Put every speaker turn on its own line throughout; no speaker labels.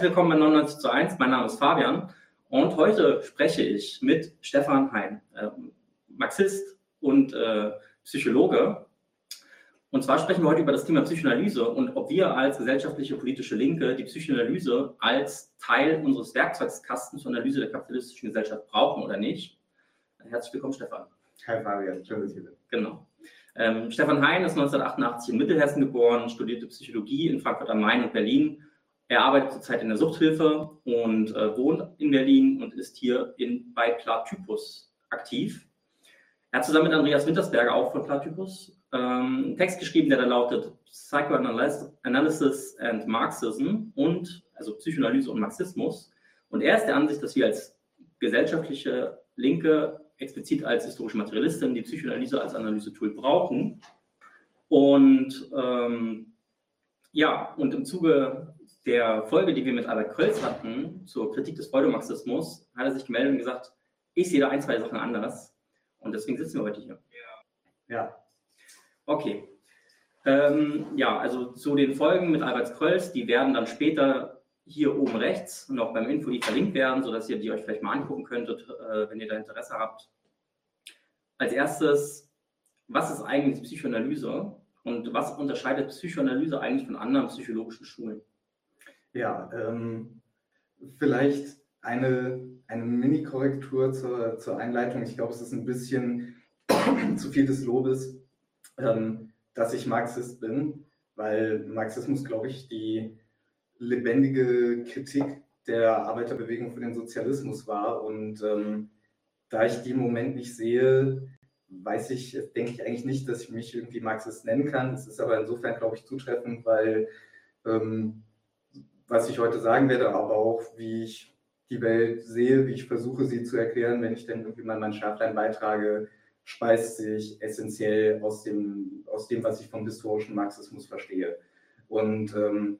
Herzlich willkommen bei 99 zu 1. Mein Name ist Fabian und heute spreche ich mit Stefan Hein, äh, Marxist und äh, Psychologe. Und zwar sprechen wir heute über das Thema Psychoanalyse und ob wir als gesellschaftliche politische Linke die Psychoanalyse als Teil unseres Werkzeugskastens zur Analyse der kapitalistischen Gesellschaft brauchen oder nicht. Herzlich willkommen, Stefan.
Hi Fabian, schön, dass ihr bin.
Genau. Ähm, Stefan Hein ist 1988 in Mittelhessen geboren, studierte Psychologie in Frankfurt am Main und Berlin er arbeitet zurzeit in der Suchthilfe und äh, wohnt in Berlin und ist hier in, bei Platypus aktiv. Er hat zusammen mit Andreas Wintersberger auch von Platypus ähm, einen Text geschrieben, der da lautet Psychoanalysis and Marxism und also Psychoanalyse und Marxismus. Und er ist der Ansicht, dass wir als gesellschaftliche Linke, explizit als historische Materialistin, die Psychoanalyse als Analysetool brauchen. Und ähm, ja, und im Zuge der Folge, die wir mit Albert Krölz hatten, zur Kritik des Pseudomarxismus, hat er sich gemeldet und gesagt, ich sehe da ein, zwei Sachen anders. Und deswegen sitzen wir heute hier.
Ja. ja.
Okay. Ähm, ja, also zu den Folgen mit Albert Krölz, die werden dann später hier oben rechts und auch beim Info verlinkt werden, sodass ihr die euch vielleicht mal angucken könntet, äh, wenn ihr da Interesse habt. Als erstes, was ist eigentlich Psychoanalyse und was unterscheidet Psychoanalyse eigentlich von anderen psychologischen Schulen?
Ja, ähm, vielleicht eine, eine Mini-Korrektur zur, zur Einleitung. Ich glaube, es ist ein bisschen zu viel des Lobes, ähm, dass ich Marxist bin, weil Marxismus, glaube ich, die lebendige Kritik der Arbeiterbewegung für den Sozialismus war. Und ähm, da ich die im Moment nicht sehe, weiß ich, denke ich eigentlich nicht, dass ich mich irgendwie Marxist nennen kann. Es ist aber insofern, glaube ich, zutreffend, weil ähm, was ich heute sagen werde, aber auch wie ich die Welt sehe, wie ich versuche, sie zu erklären, wenn ich dann irgendwie mal mein Schaflein beitrage, speist sich essentiell aus dem, aus dem, was ich vom historischen Marxismus verstehe. Und ähm,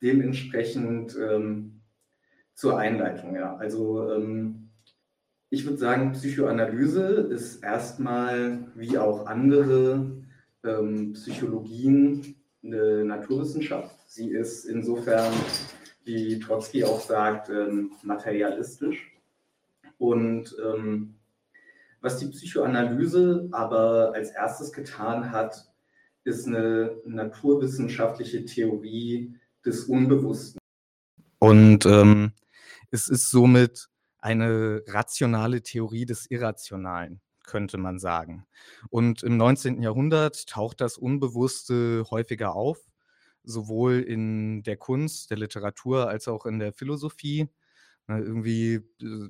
dementsprechend ähm, zur Einleitung, ja. Also ähm, ich würde sagen, Psychoanalyse ist erstmal wie auch andere ähm, Psychologien eine Naturwissenschaft. Sie ist insofern, wie Trotzki auch sagt, ähm, materialistisch. Und ähm, was die Psychoanalyse aber als erstes getan hat, ist eine naturwissenschaftliche Theorie des Unbewussten.
Und ähm, es ist somit eine rationale Theorie des Irrationalen könnte man sagen. Und im 19. Jahrhundert taucht das Unbewusste häufiger auf, sowohl in der Kunst, der Literatur als auch in der Philosophie. Ne, irgendwie, äh,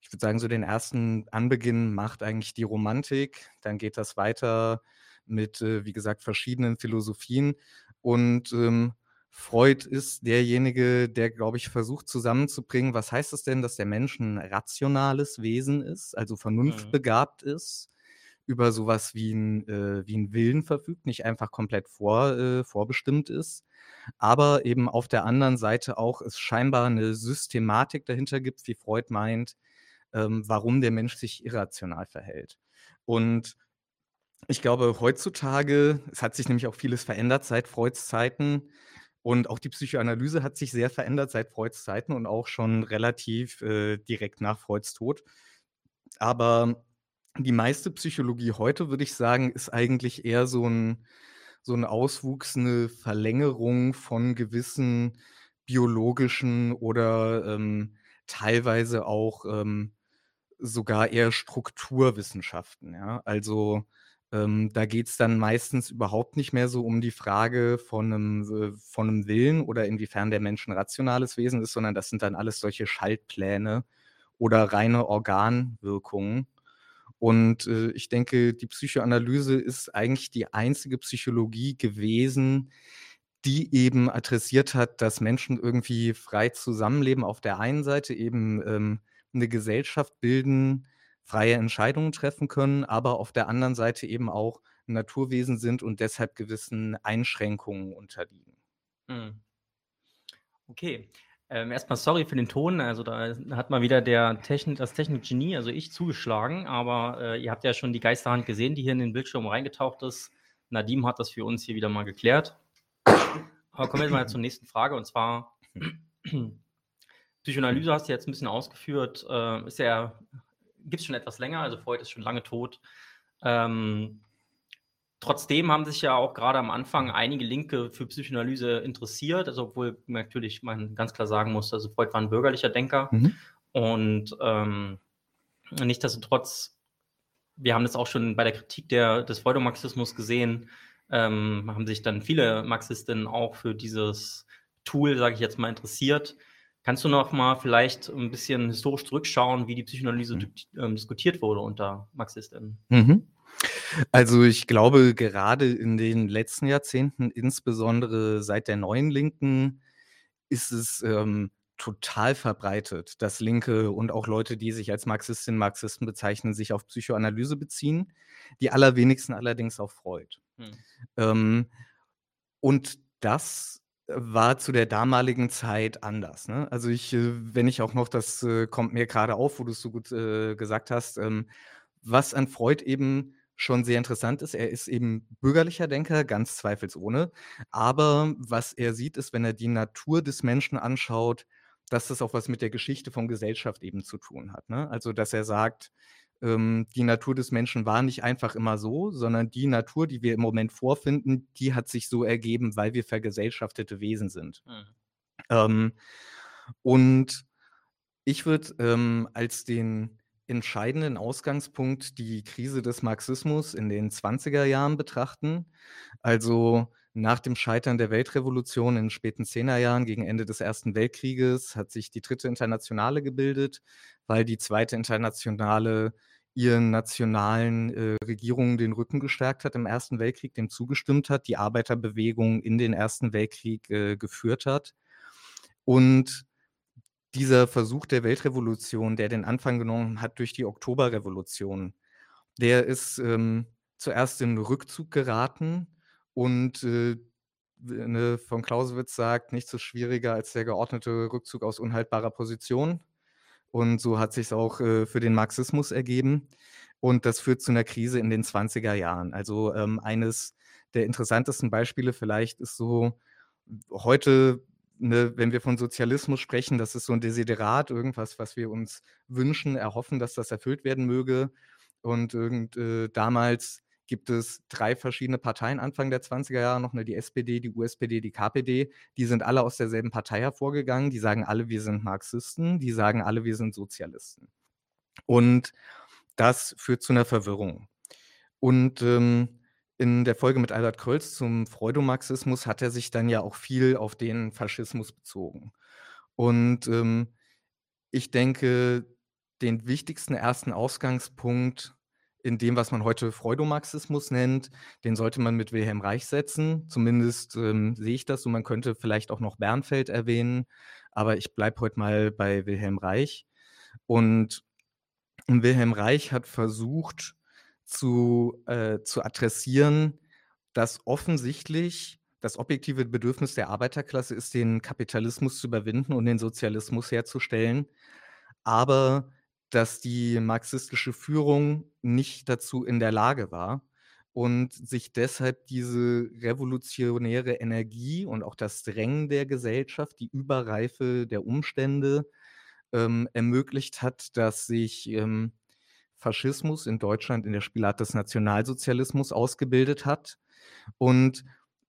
ich würde sagen, so den ersten Anbeginn macht eigentlich die Romantik. Dann geht das weiter mit, äh, wie gesagt, verschiedenen Philosophien. Und ähm, Freud ist derjenige, der, glaube ich, versucht zusammenzubringen, was heißt es denn, dass der Mensch ein rationales Wesen ist, also mhm. vernunftbegabt ist, über sowas wie ein, äh, wie ein Willen verfügt, nicht einfach komplett vor, äh, vorbestimmt ist, aber eben auf der anderen Seite auch es scheinbar eine Systematik dahinter gibt, wie Freud meint, ähm, warum der Mensch sich irrational verhält. Und ich glaube, heutzutage, es hat sich nämlich auch vieles verändert seit Freuds Zeiten, und auch die Psychoanalyse hat sich sehr verändert seit Freuds Zeiten und auch schon relativ äh, direkt nach Freuds Tod. Aber die meiste Psychologie heute, würde ich sagen, ist eigentlich eher so ein, so ein Auswuchs, eine Verlängerung von gewissen biologischen oder ähm, teilweise auch ähm, sogar eher Strukturwissenschaften. Ja? Also ähm, da geht es dann meistens überhaupt nicht mehr so um die Frage von einem, äh, von einem Willen oder inwiefern der Mensch ein rationales Wesen ist, sondern das sind dann alles solche Schaltpläne oder reine Organwirkungen. Und äh, ich denke, die Psychoanalyse ist eigentlich die einzige Psychologie gewesen, die eben adressiert hat, dass Menschen irgendwie frei zusammenleben, auf der einen Seite eben ähm, eine Gesellschaft bilden, freie Entscheidungen treffen können, aber auf der anderen Seite eben auch Naturwesen sind und deshalb gewissen Einschränkungen unterliegen.
Mhm. Okay. Ähm, erstmal sorry für den Ton. Also da hat mal wieder der Technik, das Technikgenie, also ich, zugeschlagen. Aber äh, ihr habt ja schon die Geisterhand gesehen, die hier in den Bildschirm reingetaucht ist. Nadim hat das für uns hier wieder mal geklärt. Aber kommen wir mal zur nächsten Frage. Und zwar,
Psychoanalyse hast du jetzt ein bisschen ausgeführt, äh, ist ja, gibt es schon etwas länger, also Freud ist schon lange tot. Ähm, trotzdem haben sich ja auch gerade am Anfang einige Linke für Psychoanalyse interessiert, also obwohl natürlich man ganz klar sagen muss, also Freud war ein bürgerlicher Denker mhm. und ähm, nichtsdestotrotz, wir haben das auch schon bei der Kritik der, des Freudomarxismus gesehen, ähm, haben sich dann viele Marxistinnen auch für dieses Tool, sage ich jetzt mal, interessiert. Kannst du noch mal vielleicht ein bisschen historisch zurückschauen, wie die Psychoanalyse mhm. ähm, diskutiert wurde unter Marxistinnen?
Mhm. Also ich glaube, gerade in den letzten Jahrzehnten, insbesondere seit der neuen Linken, ist es ähm, total verbreitet, dass Linke und auch Leute, die sich als Marxistinnen, Marxisten bezeichnen, sich auf Psychoanalyse beziehen. Die allerwenigsten allerdings auf Freud. Hm. Ähm, und das war zu der damaligen Zeit anders. Ne? Also ich, äh, wenn ich auch noch, das äh, kommt mir gerade auf, wo du es so gut äh, gesagt hast, ähm, was an Freud eben schon sehr interessant ist, er ist eben bürgerlicher Denker, ganz zweifelsohne. Aber was er sieht, ist, wenn er die Natur des Menschen anschaut, dass das auch was mit der Geschichte von Gesellschaft eben zu tun hat. Ne? Also, dass er sagt, ähm, die Natur des Menschen war nicht einfach immer so, sondern die Natur, die wir im Moment vorfinden, die hat sich so ergeben, weil wir vergesellschaftete Wesen sind. Mhm. Ähm, und ich würde ähm, als den entscheidenden Ausgangspunkt die Krise des Marxismus in den 20er Jahren betrachten. Also nach dem Scheitern der Weltrevolution in den späten Zehnerjahren gegen Ende des Ersten Weltkrieges hat sich die Dritte Internationale gebildet, weil die Zweite Internationale ihren nationalen äh, Regierungen den Rücken gestärkt hat im Ersten Weltkrieg, dem zugestimmt hat, die Arbeiterbewegung in den Ersten Weltkrieg äh, geführt hat. Und dieser Versuch der Weltrevolution, der den Anfang genommen hat durch die Oktoberrevolution, der ist ähm, zuerst in Rückzug geraten und äh, ne, von Clausewitz sagt, nichts so schwieriger als der geordnete Rückzug aus unhaltbarer Position. Und so hat sich auch äh, für den Marxismus ergeben. Und das führt zu einer Krise in den 20er Jahren. Also ähm, eines der interessantesten Beispiele vielleicht ist so, heute ne, wenn wir von Sozialismus sprechen, das ist so ein Desiderat, irgendwas, was wir uns wünschen, erhoffen, dass das erfüllt werden möge. Und irgend, äh, damals gibt es drei verschiedene Parteien Anfang der 20er Jahre noch, ne, die SPD, die USPD, die KPD. Die sind alle aus derselben Partei hervorgegangen. Die sagen alle, wir sind Marxisten. Die sagen alle, wir sind Sozialisten. Und das führt zu einer Verwirrung. Und ähm, in der Folge mit Albert Kolz zum Freudomarxismus hat er sich dann ja auch viel auf den Faschismus bezogen. Und ähm, ich denke, den wichtigsten ersten Ausgangspunkt in dem, was man heute Freudomarxismus nennt, den sollte man mit Wilhelm Reich setzen. Zumindest ähm, sehe ich das und man könnte vielleicht auch noch Bernfeld erwähnen, aber ich bleibe heute mal bei Wilhelm Reich. Und Wilhelm Reich hat versucht, zu, äh, zu adressieren, dass offensichtlich das objektive Bedürfnis der Arbeiterklasse ist, den Kapitalismus zu überwinden und den Sozialismus herzustellen, aber dass die marxistische Führung nicht dazu in der Lage war und sich deshalb diese revolutionäre Energie und auch das Drängen der Gesellschaft, die Überreife der Umstände ähm, ermöglicht hat, dass sich ähm, Faschismus in Deutschland in der Spielart des Nationalsozialismus ausgebildet hat. Und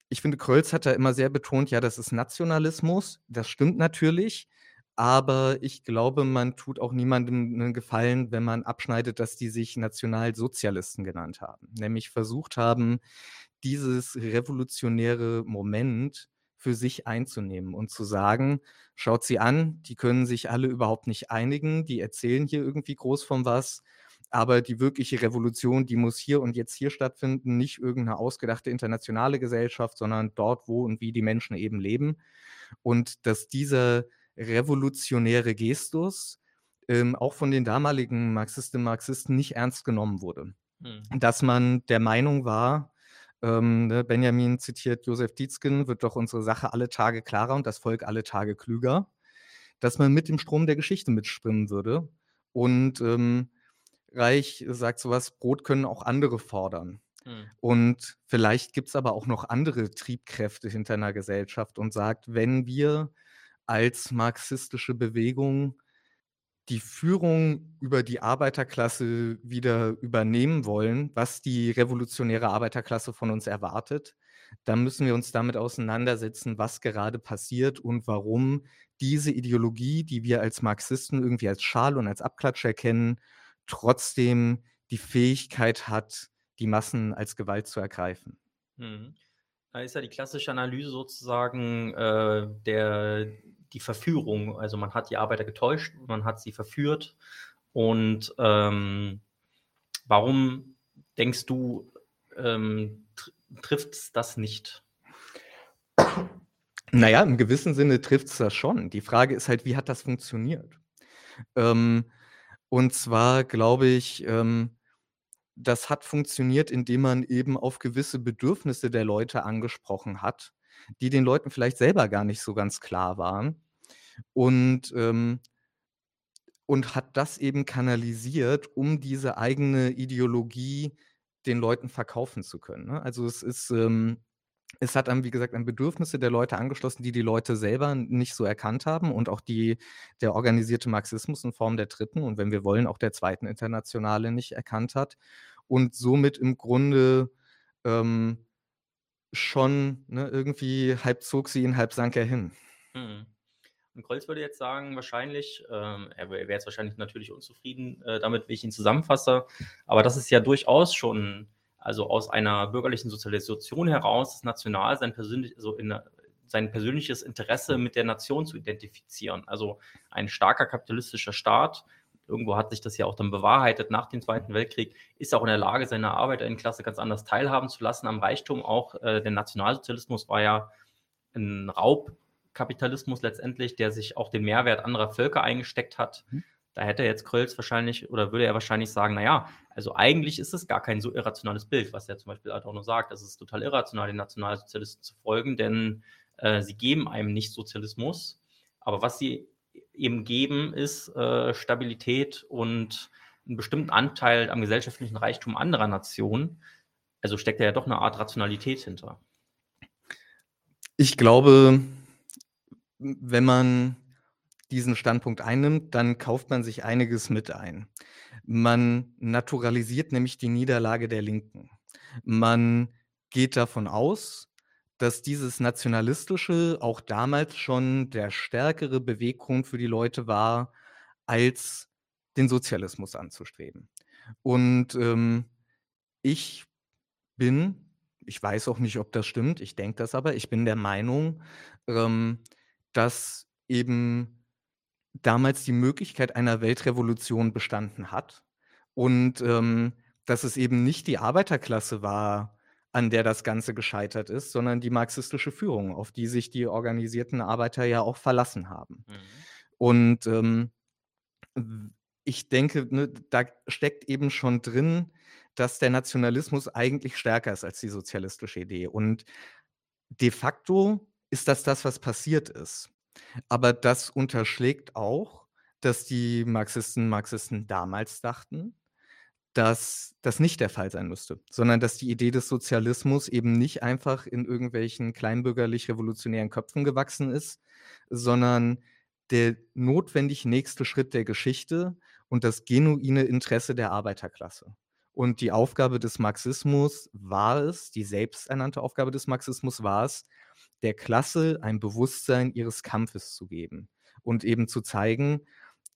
ich finde, Krölz hat da immer sehr betont, ja, das ist Nationalismus. Das stimmt natürlich. Aber ich glaube, man tut auch niemandem einen Gefallen, wenn man abschneidet, dass die sich Nationalsozialisten genannt haben. Nämlich versucht haben, dieses revolutionäre Moment für sich einzunehmen und zu sagen, schaut sie an, die können sich alle überhaupt nicht einigen, die erzählen hier irgendwie groß von was, aber die wirkliche Revolution, die muss hier und jetzt hier stattfinden, nicht irgendeine ausgedachte internationale Gesellschaft, sondern dort, wo und wie die Menschen eben leben. Und dass dieser revolutionäre Gestus ähm, auch von den damaligen Marxistinnen und Marxisten nicht ernst genommen wurde. Mhm. Dass man der Meinung war, ähm, ne, Benjamin zitiert Josef Dietzken, wird doch unsere Sache alle Tage klarer und das Volk alle Tage klüger, dass man mit dem Strom der Geschichte mitschwimmen würde und ähm, Reich sagt sowas, Brot können auch andere fordern. Mhm. Und vielleicht gibt es aber auch noch andere Triebkräfte hinter einer Gesellschaft und sagt, wenn wir als marxistische Bewegung die Führung über die Arbeiterklasse wieder übernehmen wollen, was die revolutionäre Arbeiterklasse von uns erwartet, dann müssen wir uns damit auseinandersetzen, was gerade passiert und warum diese Ideologie, die wir als Marxisten irgendwie als Schal und als Abklatsch erkennen, trotzdem die Fähigkeit hat, die Massen als Gewalt zu ergreifen.
Mhm. Da ist ja die klassische Analyse sozusagen äh, der, die Verführung. Also man hat die Arbeiter getäuscht, man hat sie verführt. Und ähm, warum denkst du, ähm, tr trifft das nicht?
Naja, im gewissen Sinne trifft es das schon. Die Frage ist halt, wie hat das funktioniert? Ähm, und zwar glaube ich, ähm, das hat funktioniert, indem man eben auf gewisse Bedürfnisse der Leute angesprochen hat, die den Leuten vielleicht selber gar nicht so ganz klar waren. Und, ähm, und hat das eben kanalisiert, um diese eigene Ideologie den Leuten verkaufen zu können. Ne? Also es ist, ähm, es hat dann, wie gesagt, an Bedürfnisse der Leute angeschlossen, die die Leute selber nicht so erkannt haben und auch die, der organisierte Marxismus in Form der dritten und wenn wir wollen, auch der zweiten Internationale nicht erkannt hat und somit im Grunde ähm, schon ne, irgendwie halb zog sie ihn, halb sank er hin.
Mhm. Und Kreuz würde jetzt sagen, wahrscheinlich, ähm, er wäre jetzt wahrscheinlich natürlich unzufrieden äh, damit, wie ich ihn zusammenfasse, aber das ist ja durchaus schon also aus einer bürgerlichen Sozialisation heraus, das National sein, persönlich, also in, sein persönliches Interesse mit der Nation zu identifizieren. Also ein starker kapitalistischer Staat, irgendwo hat sich das ja auch dann bewahrheitet nach dem Zweiten Weltkrieg, ist auch in der Lage, seine Arbeiterinnenklasse ganz anders teilhaben zu lassen am Reichtum. Auch äh, der Nationalsozialismus war ja ein Raubkapitalismus letztendlich, der sich auch den Mehrwert anderer Völker eingesteckt hat. Mhm. Da hätte jetzt Krölz wahrscheinlich oder würde er wahrscheinlich sagen, naja, also eigentlich ist es gar kein so irrationales Bild, was er zum Beispiel Adorno sagt. Es ist total irrational, den Nationalsozialisten zu folgen, denn äh, sie geben einem nicht Sozialismus. Aber was sie eben geben, ist äh, Stabilität und einen bestimmten Anteil am gesellschaftlichen Reichtum anderer Nationen. Also steckt da ja doch eine Art Rationalität hinter.
Ich glaube, wenn man diesen Standpunkt einnimmt, dann kauft man sich einiges mit ein. Man naturalisiert nämlich die Niederlage der Linken. Man geht davon aus, dass dieses Nationalistische auch damals schon der stärkere Beweggrund für die Leute war, als den Sozialismus anzustreben. Und ähm, ich bin, ich weiß auch nicht, ob das stimmt, ich denke das aber, ich bin der Meinung, ähm, dass eben damals die Möglichkeit einer Weltrevolution bestanden hat und ähm, dass es eben nicht die Arbeiterklasse war, an der das Ganze gescheitert ist, sondern die marxistische Führung, auf die sich die organisierten Arbeiter ja auch verlassen haben. Mhm. Und ähm, ich denke, ne, da steckt eben schon drin, dass der Nationalismus eigentlich stärker ist als die sozialistische Idee. Und de facto ist das das, was passiert ist. Aber das unterschlägt auch, dass die Marxisten Marxisten damals dachten, dass das nicht der Fall sein müsste, sondern dass die Idee des Sozialismus eben nicht einfach in irgendwelchen kleinbürgerlich-revolutionären Köpfen gewachsen ist, sondern der notwendig nächste Schritt der Geschichte und das genuine Interesse der Arbeiterklasse. Und die Aufgabe des Marxismus war es, die selbsternannte Aufgabe des Marxismus war es, der Klasse ein Bewusstsein ihres Kampfes zu geben und eben zu zeigen,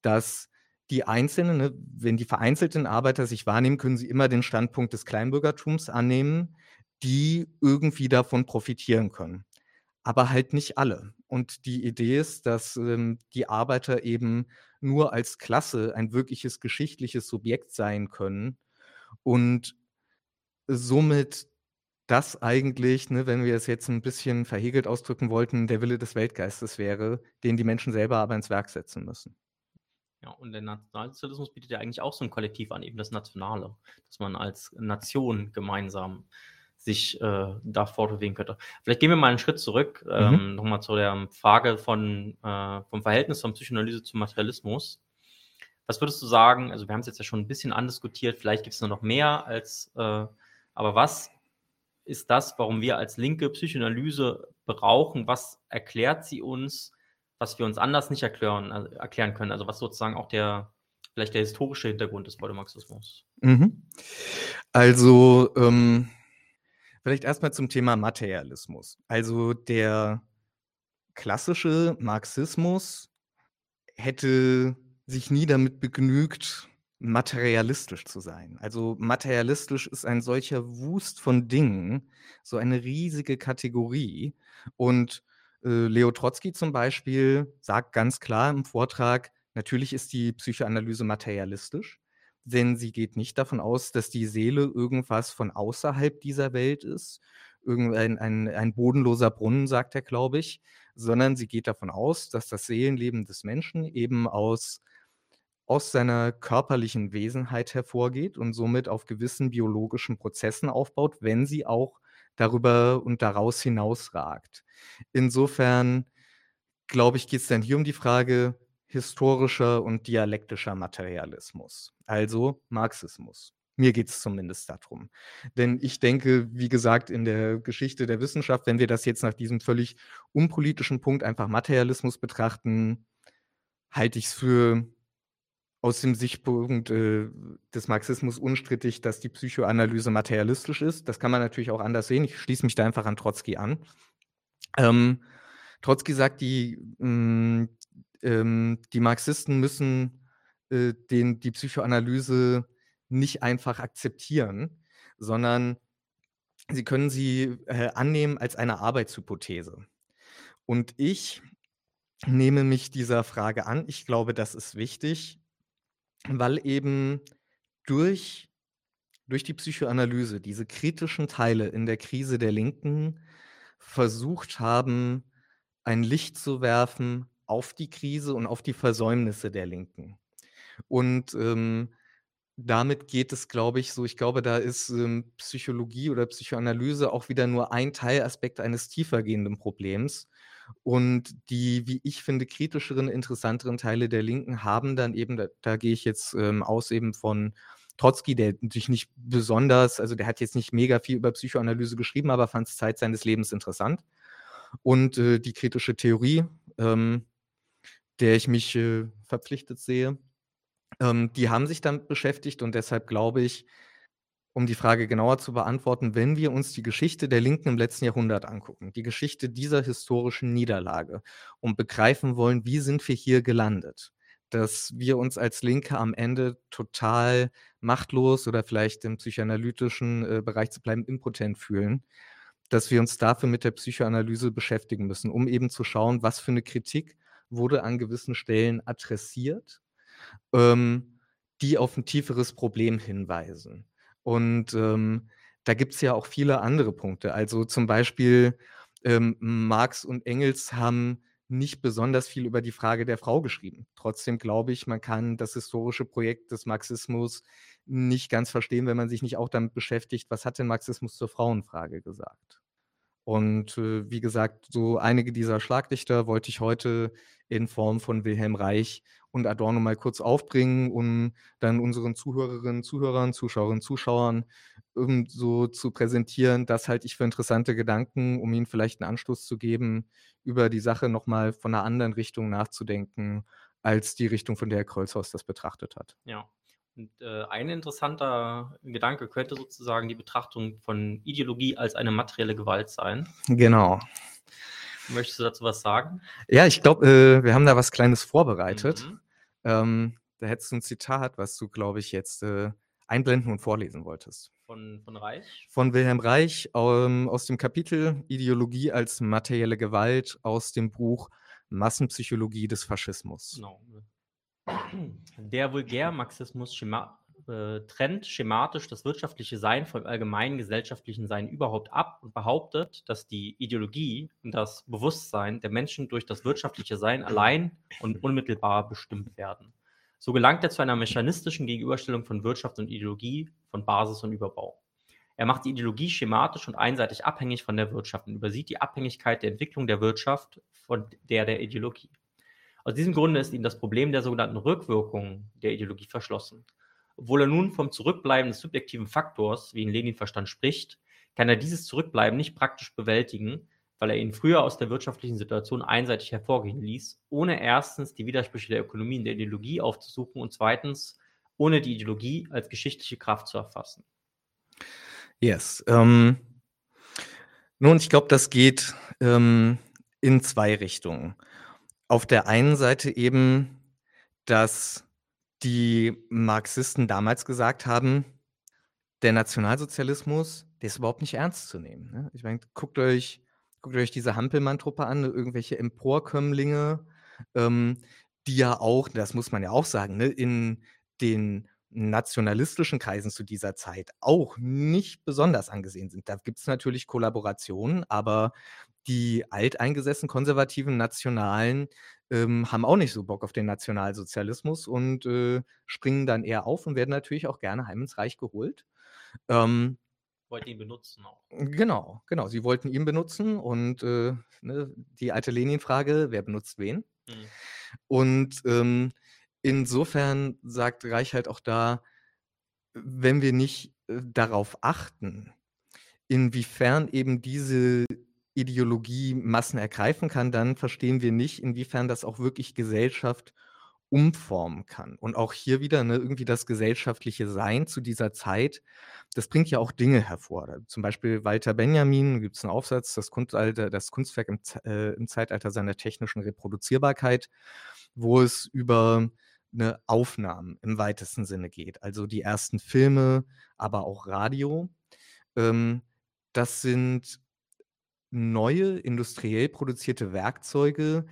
dass die Einzelnen, ne, wenn die vereinzelten Arbeiter sich wahrnehmen, können sie immer den Standpunkt des Kleinbürgertums annehmen, die irgendwie davon profitieren können. Aber halt nicht alle. Und die Idee ist, dass ähm, die Arbeiter eben nur als Klasse ein wirkliches geschichtliches Subjekt sein können und somit das eigentlich, ne, wenn wir es jetzt ein bisschen verhegelt ausdrücken wollten, der Wille des Weltgeistes wäre, den die Menschen selber aber ins Werk setzen müssen.
Ja, und der Nationalsozialismus bietet ja eigentlich auch so ein Kollektiv an, eben das Nationale, dass man als Nation gemeinsam sich äh, da fortbewegen könnte. Vielleicht gehen wir mal einen Schritt zurück, mhm. ähm, nochmal zu der Frage von, äh, vom Verhältnis von Psychoanalyse zum Materialismus. Was würdest du sagen, also wir haben es jetzt ja schon ein bisschen andiskutiert, vielleicht gibt es nur noch mehr als, äh, aber was ist das, warum wir als linke Psychoanalyse brauchen? Was erklärt sie uns? was wir uns anders nicht erklären, also erklären können, also was sozusagen auch der, vielleicht der historische Hintergrund des Pseudomarxismus.
Mhm. Also, ähm, vielleicht erstmal zum Thema Materialismus. Also der klassische Marxismus hätte sich nie damit begnügt, materialistisch zu sein. Also materialistisch ist ein solcher Wust von Dingen, so eine riesige Kategorie. Und äh, Leo Trotzki zum Beispiel sagt ganz klar im Vortrag, natürlich ist die Psychoanalyse materialistisch, denn sie geht nicht davon aus, dass die Seele irgendwas von außerhalb dieser Welt ist, irgendein ein, ein bodenloser Brunnen, sagt er, glaube ich, sondern sie geht davon aus, dass das Seelenleben des Menschen eben aus aus seiner körperlichen Wesenheit hervorgeht und somit auf gewissen biologischen Prozessen aufbaut, wenn sie auch darüber und daraus hinausragt. Insofern, glaube ich, geht es dann hier um die Frage historischer und dialektischer Materialismus, also Marxismus. Mir geht es zumindest darum. Denn ich denke, wie gesagt, in der Geschichte der Wissenschaft, wenn wir das jetzt nach diesem völlig unpolitischen Punkt einfach Materialismus betrachten, halte ich es für aus dem Sichtpunkt äh, des Marxismus unstrittig, dass die Psychoanalyse materialistisch ist. Das kann man natürlich auch anders sehen. Ich schließe mich da einfach an Trotzki an. Ähm, Trotzki sagt, die, mh, mm, ähm, die Marxisten müssen äh, den, die Psychoanalyse nicht einfach akzeptieren, sondern sie können sie äh, annehmen als eine Arbeitshypothese. Und ich nehme mich dieser Frage an. Ich glaube, das ist wichtig weil eben durch durch die Psychoanalyse diese kritischen Teile in der Krise der Linken versucht haben, ein Licht zu werfen auf die Krise und auf die Versäumnisse der Linken. Und, ähm, damit geht es, glaube ich, so ich glaube, da ist, ähm, Psychologie oder Psychoanalyse auch wieder nur ein Teilaspekt eines tiefergehenden Problems. Und die, wie ich finde, kritischeren, interessanteren Teile der Linken haben dann eben, da, da gehe ich jetzt ähm, aus eben von Trotzki, der natürlich nicht besonders, also der hat jetzt nicht mega viel über Psychoanalyse geschrieben, aber fand es Zeit seines Lebens interessant. Und äh, die kritische Theorie, ähm, der ich mich äh, verpflichtet sehe, ähm, die haben sich damit beschäftigt und deshalb glaube ich, um die Frage genauer zu beantworten, wenn wir uns die Geschichte der Linken im letzten Jahrhundert angucken, die Geschichte dieser historischen Niederlage und begreifen wollen, wie sind wir hier gelandet, dass wir uns als Linke am Ende total machtlos oder vielleicht im psychoanalytischen äh, Bereich zu bleiben, impotent fühlen, dass wir uns dafür mit der Psychoanalyse beschäftigen müssen, um eben zu schauen, was für eine Kritik wurde an gewissen Stellen adressiert, ähm, die auf ein tieferes Problem hinweisen. Und ähm, da gibt es ja auch viele andere Punkte. Also zum Beispiel ähm, Marx und Engels haben nicht besonders viel über die Frage der Frau geschrieben. Trotzdem glaube ich, man kann das historische Projekt des Marxismus nicht ganz verstehen, wenn man sich nicht auch damit beschäftigt, was hat denn Marxismus zur Frauenfrage gesagt. Und äh, wie gesagt, so einige dieser Schlagdichter wollte ich heute in Form von Wilhelm Reich und Adorno mal kurz aufbringen, um dann unseren Zuhörerinnen, Zuhörern, Zuschauerinnen, Zuschauern um so zu präsentieren. Das halte ich für interessante Gedanken, um ihnen vielleicht einen Anstoß zu geben, über die Sache nochmal von einer anderen Richtung nachzudenken, als die Richtung, von der Herr Kreuzhaus das betrachtet hat.
Ja. Und äh, ein interessanter Gedanke könnte sozusagen die Betrachtung von Ideologie als eine materielle Gewalt sein.
Genau.
Möchtest du dazu was sagen?
Ja, ich glaube, äh, wir haben da was Kleines vorbereitet. Mhm. Ähm, da hättest du ein Zitat, was du, glaube ich, jetzt äh, einblenden und vorlesen wolltest.
Von, von Reich?
Von Wilhelm Reich ähm, aus dem Kapitel Ideologie als materielle Gewalt aus dem Buch Massenpsychologie des Faschismus. Genau.
Der Vulgärmarxismus schema äh, trennt schematisch das wirtschaftliche Sein vom allgemeinen gesellschaftlichen Sein überhaupt ab und behauptet, dass die Ideologie und das Bewusstsein der Menschen durch das wirtschaftliche Sein allein und unmittelbar bestimmt werden. So gelangt er zu einer mechanistischen Gegenüberstellung von Wirtschaft und Ideologie, von Basis und Überbau. Er macht die Ideologie schematisch und einseitig abhängig von der Wirtschaft und übersieht die Abhängigkeit der Entwicklung der Wirtschaft von der der Ideologie. Aus diesem Grunde ist ihm das Problem der sogenannten Rückwirkung der Ideologie verschlossen. Obwohl er nun vom Zurückbleiben des subjektiven Faktors, wie in Lenin Verstand spricht, kann er dieses Zurückbleiben nicht praktisch bewältigen, weil er ihn früher aus der wirtschaftlichen Situation einseitig hervorgehen ließ, ohne erstens die Widersprüche der Ökonomie und der Ideologie aufzusuchen und zweitens ohne die Ideologie als geschichtliche Kraft zu erfassen.
Yes. Ähm, nun, ich glaube, das geht ähm, in zwei Richtungen. Auf der einen Seite eben, dass die Marxisten damals gesagt haben, der Nationalsozialismus, der ist überhaupt nicht ernst zu nehmen. Ne? Ich meine, guckt euch, guckt euch diese Hampelmann-Truppe an, irgendwelche Emporkömmlinge, ähm, die ja auch, das muss man ja auch sagen, ne, in den nationalistischen Kreisen zu dieser Zeit auch nicht besonders angesehen sind. Da gibt es natürlich Kollaborationen, aber die alteingesessen konservativen Nationalen ähm, haben auch nicht so Bock auf den Nationalsozialismus und äh, springen dann eher auf und werden natürlich auch gerne heim ins Reich geholt.
Ähm, wollten ihn benutzen auch.
Genau, genau. Sie wollten ihn benutzen und äh, ne, die alte Lenin-Frage, wer benutzt wen? Mhm. Und ähm, insofern sagt Reich halt auch da, wenn wir nicht äh, darauf achten, inwiefern eben diese Ideologie Massen ergreifen kann, dann verstehen wir nicht, inwiefern das auch wirklich Gesellschaft umformen kann. Und auch hier wieder ne, irgendwie das gesellschaftliche Sein zu dieser Zeit, das bringt ja auch Dinge hervor. Zum Beispiel Walter Benjamin, gibt es einen Aufsatz, das, Kunstalter, das Kunstwerk im, äh, im Zeitalter seiner technischen Reproduzierbarkeit, wo es über eine Aufnahmen im weitesten Sinne geht. Also die ersten Filme, aber auch Radio. Ähm, das sind neue industriell produzierte Werkzeuge,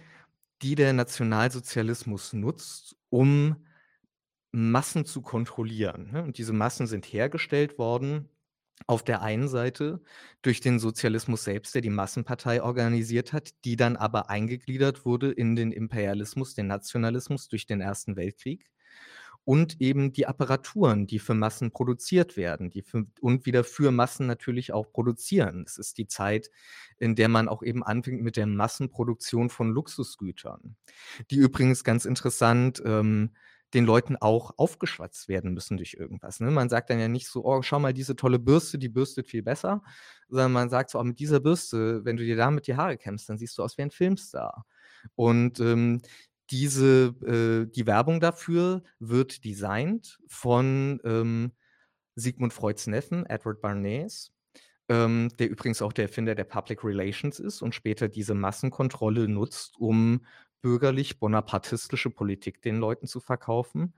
die der Nationalsozialismus nutzt, um Massen zu kontrollieren. Ne? Und diese Massen sind hergestellt worden auf der einen Seite durch den Sozialismus selbst, der die Massenpartei organisiert hat, die dann aber eingegliedert wurde in den Imperialismus, den Nationalismus durch den Ersten Weltkrieg und eben die Apparaturen, die für Massen produziert werden, die für, und wieder für Massen natürlich auch produzieren. Es ist die Zeit, in der man auch eben anfängt mit der Massenproduktion von Luxusgütern, die übrigens ganz interessant ähm, den Leuten auch aufgeschwatzt werden müssen durch irgendwas. Ne? Man sagt dann ja nicht so, oh, schau mal, diese tolle Bürste, die bürstet viel besser, sondern man sagt so, oh, mit dieser Bürste, wenn du dir damit die Haare kämmst, dann siehst du aus wie ein Filmstar. Und ähm, diese, äh, die Werbung dafür wird designt von ähm, Sigmund Freuds Neffen, Edward Barnes, ähm, der übrigens auch der Erfinder der Public Relations ist und später diese Massenkontrolle nutzt, um bürgerlich-bonapartistische Politik den Leuten zu verkaufen.